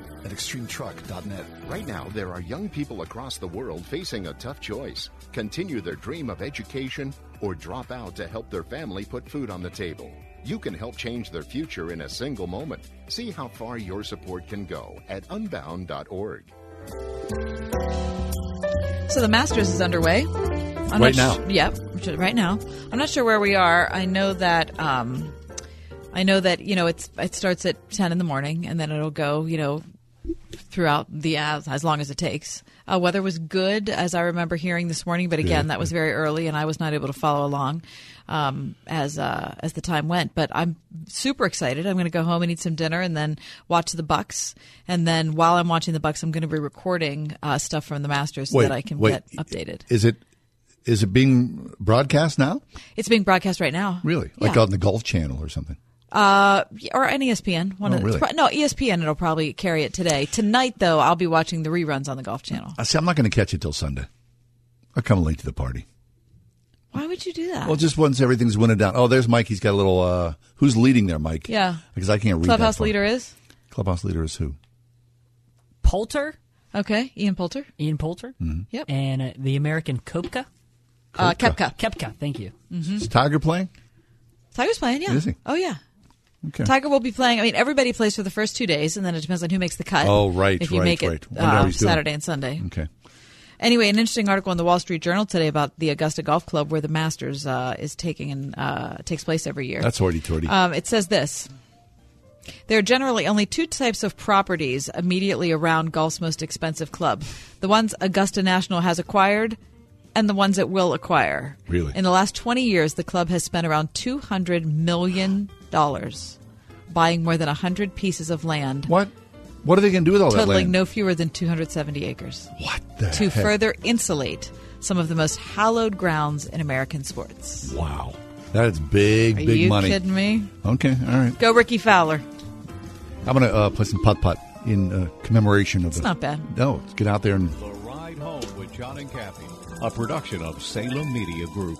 At extremetruck.net. Right now, there are young people across the world facing a tough choice continue their dream of education or drop out to help their family put food on the table. You can help change their future in a single moment. See how far your support can go at unbound.org. So the Masters is underway. I'm Right not now. yep, right now. I'm not sure where we are. I know that. Um, I know that you know it's it starts at ten in the morning and then it'll go you know throughout the as, as long as it takes. Uh, weather was good as I remember hearing this morning, but again Yeah. that was very early and I was not able to follow along um, as uh, as the time went. But I'm super excited. I'm going to go home and eat some dinner and then watch the Bucks. And then while I'm watching the Bucks, I'm going to be recording uh, stuff from the Masters so Wait, that I can wait. get updated. Is it is it being broadcast now? It's being broadcast right now. Really? Like Yeah. on the Golf Channel or something? Uh, or an ESPN. One Oh, of the, really? no ESPN. It'll probably carry it today. Tonight, though, I'll be watching the reruns on the Golf Channel. I see. I'm not going to catch it till Sunday. I'll come late to the party. Why would you do that? Well, just once everything's winded down. Oh, there's Mike. He's got a little. uh Who's leading there, Mike? Yeah. Because I can't read. Clubhouse that leader is Clubhouse leader is who? Poulter. okay. Ian Poulter. Ian Poulter. Mhm. Yep. And uh, the American Kopka. Uh, Kepka. Kepka. Thank you. Mhm. Is Tiger playing? Tiger's playing. Yeah. Is he? Oh yeah. Okay. Tiger will be playing. I mean, everybody plays for the first two days, and then it depends on who makes the cut. Oh, right, If you right, make it right. Wonder uh, doing. Saturday and Sunday. Okay. Anyway, an interesting article in the Wall Street Journal today about the Augusta Golf Club, where the Masters uh, is taking and uh, takes place every year. That's hoity-toity. Um, it says this. There are generally only two types of properties immediately around golf's most expensive club the ones Augusta National has acquired and the ones it will acquire. Really? In the last 20 years, the club has spent around $200 million buying more than 100 pieces of land. What? What are they going to do with all that Totaling land? no fewer than 270 acres. What the To heck? further insulate some of the most hallowed grounds in American sports. Wow. That is big, Are big you money. kidding me? Okay, all right. Go Rickie Fowler. I'm going to uh, play some putt putt in uh, commemoration of. It's not bad. No, let's get out there and The Ride Home with John and Kathy, a production of Salem Media Group.